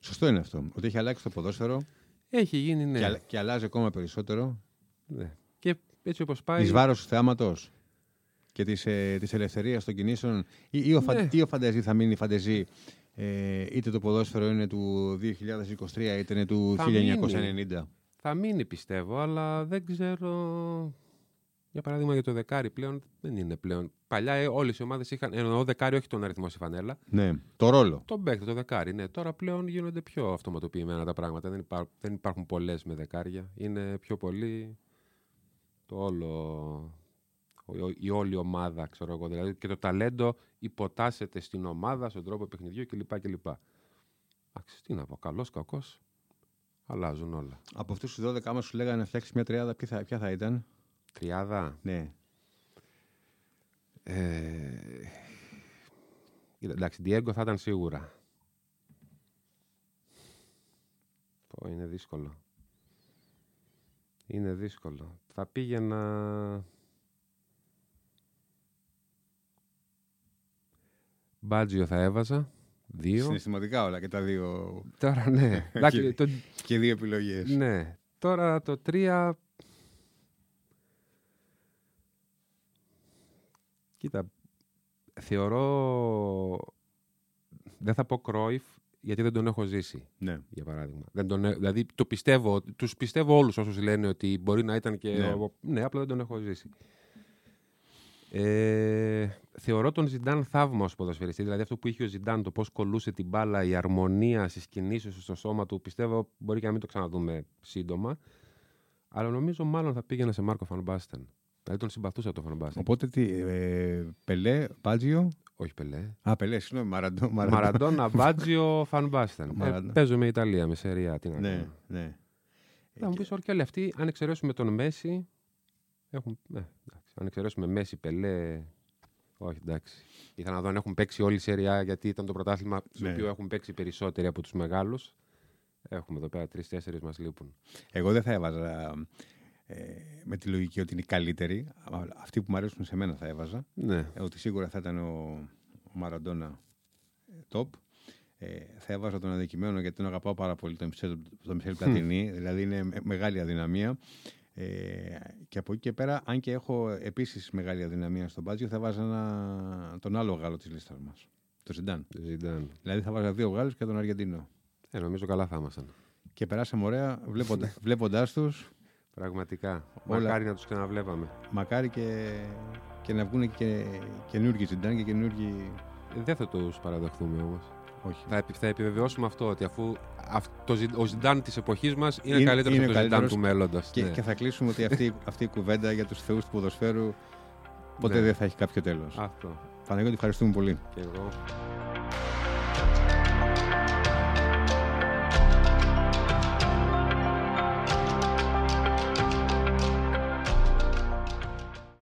Σωστό είναι αυτό. Ότι έχει αλλάξει το ποδόσφαιρο. Έχει γίνει, ναι. Και, και αλλάζει ακόμα περισσότερο. Ναι. Και έτσι όπως πάει. Εις βάρος του θεάματος και της ε, ελευθερίας των κινήσεων, ή, ή, ο, ναι. ή ο φαντεζή θα μείνει φαντεζή ε, είτε το ποδόσφαιρο είναι του 2023 είτε είναι του θα 1990. Μείνει. Θα μείνει πιστεύω, αλλά δεν ξέρω... Για παράδειγμα για το δεκάρι πλέον δεν είναι πλέον. Παλιά ε, όλες οι ομάδες είχαν. Εννοώ δεκάρι, όχι τον αριθμό στη φανέλα. Ναι, το ρόλο. Τον παίκτη, το δεκάρι. Ναι. Τώρα πλέον γίνονται πιο αυτοματοποιημένα τα πράγματα. Δεν, υπά, δεν υπάρχουν πολλές με δεκάρια. Είναι πιο πολύ το όλο η όλη ομάδα, ξέρω εγώ. Δηλαδή και το ταλέντο υποτάσσεται στην ομάδα, στον τρόπο παιχνιδιού κλπ. κλπ. Εντάξει, τι να πω, καλός, κακός. Αλλάζουν όλα. Από αυτούς τους 12, άμα σου λέγανε να φτιάξεις μια τριάδα, ποια θα, ποια θα ήταν; Τριάδα; Ναι. Ε... Εντάξει, Diego θα ήταν σίγουρα. Πω, είναι δύσκολο. Είναι δύσκολο. Θα πήγαινα... Μπάτζιο θα έβαζα. Δύο. Συναισθηματικά όλα και τα δύο. Τώρα ναι. και, το... και δύο επιλογές. Ναι. Τώρα το τρία. Κοίτα, θεωρώ. Δεν θα πω Κρόιφ, γιατί δεν τον έχω ζήσει. Ναι. Για παράδειγμα. Δεν τον, δηλαδή, το πιστεύω, τους πιστεύω όλους όσους λένε ότι μπορεί να ήταν και... Ναι, ναι απλά δεν τον έχω ζήσει. Ε, θεωρώ τον Ζιντάν θαύμα ως ποδοσφαιριστή. Δηλαδή αυτό που είχε ο Ζιντάν, το πώς κολούσε την μπάλα, η αρμονία στις κινήσεις στο σώμα του, πιστεύω μπορεί και να μην το ξαναδούμε σύντομα. Αλλά νομίζω μάλλον θα πήγαινε σε Μάρκο Φανμπάστεν. Δηλαδή τον συμπαθούσα τον Φανμπάστεν. Οπότε τι, ε, Πελέ, Μπάτζιο; Όχι Πελέ. Α, Πελέ, συγγνώμη, Μαραντό. Μαραντόνα, Μπάτζιο, Φανμπάστεν. ε, παίζω με Ιταλία, με Σεριά. Τι να ναι, ναι. Θα μου πεις όλοι και όλοι αυτοί, αν εξαιρέσουμε τον Μέση, έχουν, ναι, αν εξαιρέσουμε Μέση, Πελέ. Όχι, εντάξει. Ήθελα να δω αν έχουν παίξει όλη η σειρά γιατί ήταν το πρωτάθλημα στο ναι. οποίο έχουν παίξει περισσότεροι από τους μεγάλους. Έχουμε εδώ πέρα τρει-τέσσερι μας λείπουν. Εγώ δεν θα έβαζα ε, με τη λογική ότι είναι καλύτερη. Αυτοί που μου αρέσουν σε μένα θα έβαζα. Ναι. Ε, ότι σίγουρα θα ήταν ο, ο Μαραντόνα ε, top. Ε, θα έβαζα τον αδικημένο γιατί τον αγαπάω πάρα πολύ τον Μισελ Πλατινί. δηλαδή είναι μεγάλη αδυναμία. Ε, και από εκεί και πέρα, αν και έχω επίσης μεγάλη αδυναμία στον Μπάτζιο, θα βάζα ένα, τον άλλο Γάλλο της λίστας μας. Το Ζιντάν. Δηλαδή θα βάζα δύο Γάλλους και τον Αργεντίνο. Ε, νομίζω καλά θα ήμασταν. Και περάσαμε ωραία βλέποντα τους. Πραγματικά. Όλα... Μακάρι να τους ξαναβλέπαμε. Μακάρι και, και να βγουν και καινούργιοι Ζιντάν και καινούργιοι. Δεν θα τους παραδεχθούμε όμως. Όχι. Θα, θα επιβεβαιώσουμε αυτό ότι αφού το, ο Ζιντάν της εποχής μας είναι, είναι καλύτερος από το Ζιντάν του μέλλοντος. Και, ναι. και θα κλείσουμε ότι αυτή, αυτή η κουβέντα για τους θεούς του ποδοσφαίρου ποτέ ναι. δεν θα έχει κάποιο τέλος. Αυτό. Παναγιώτη, ευχαριστούμε πολύ. Και εγώ.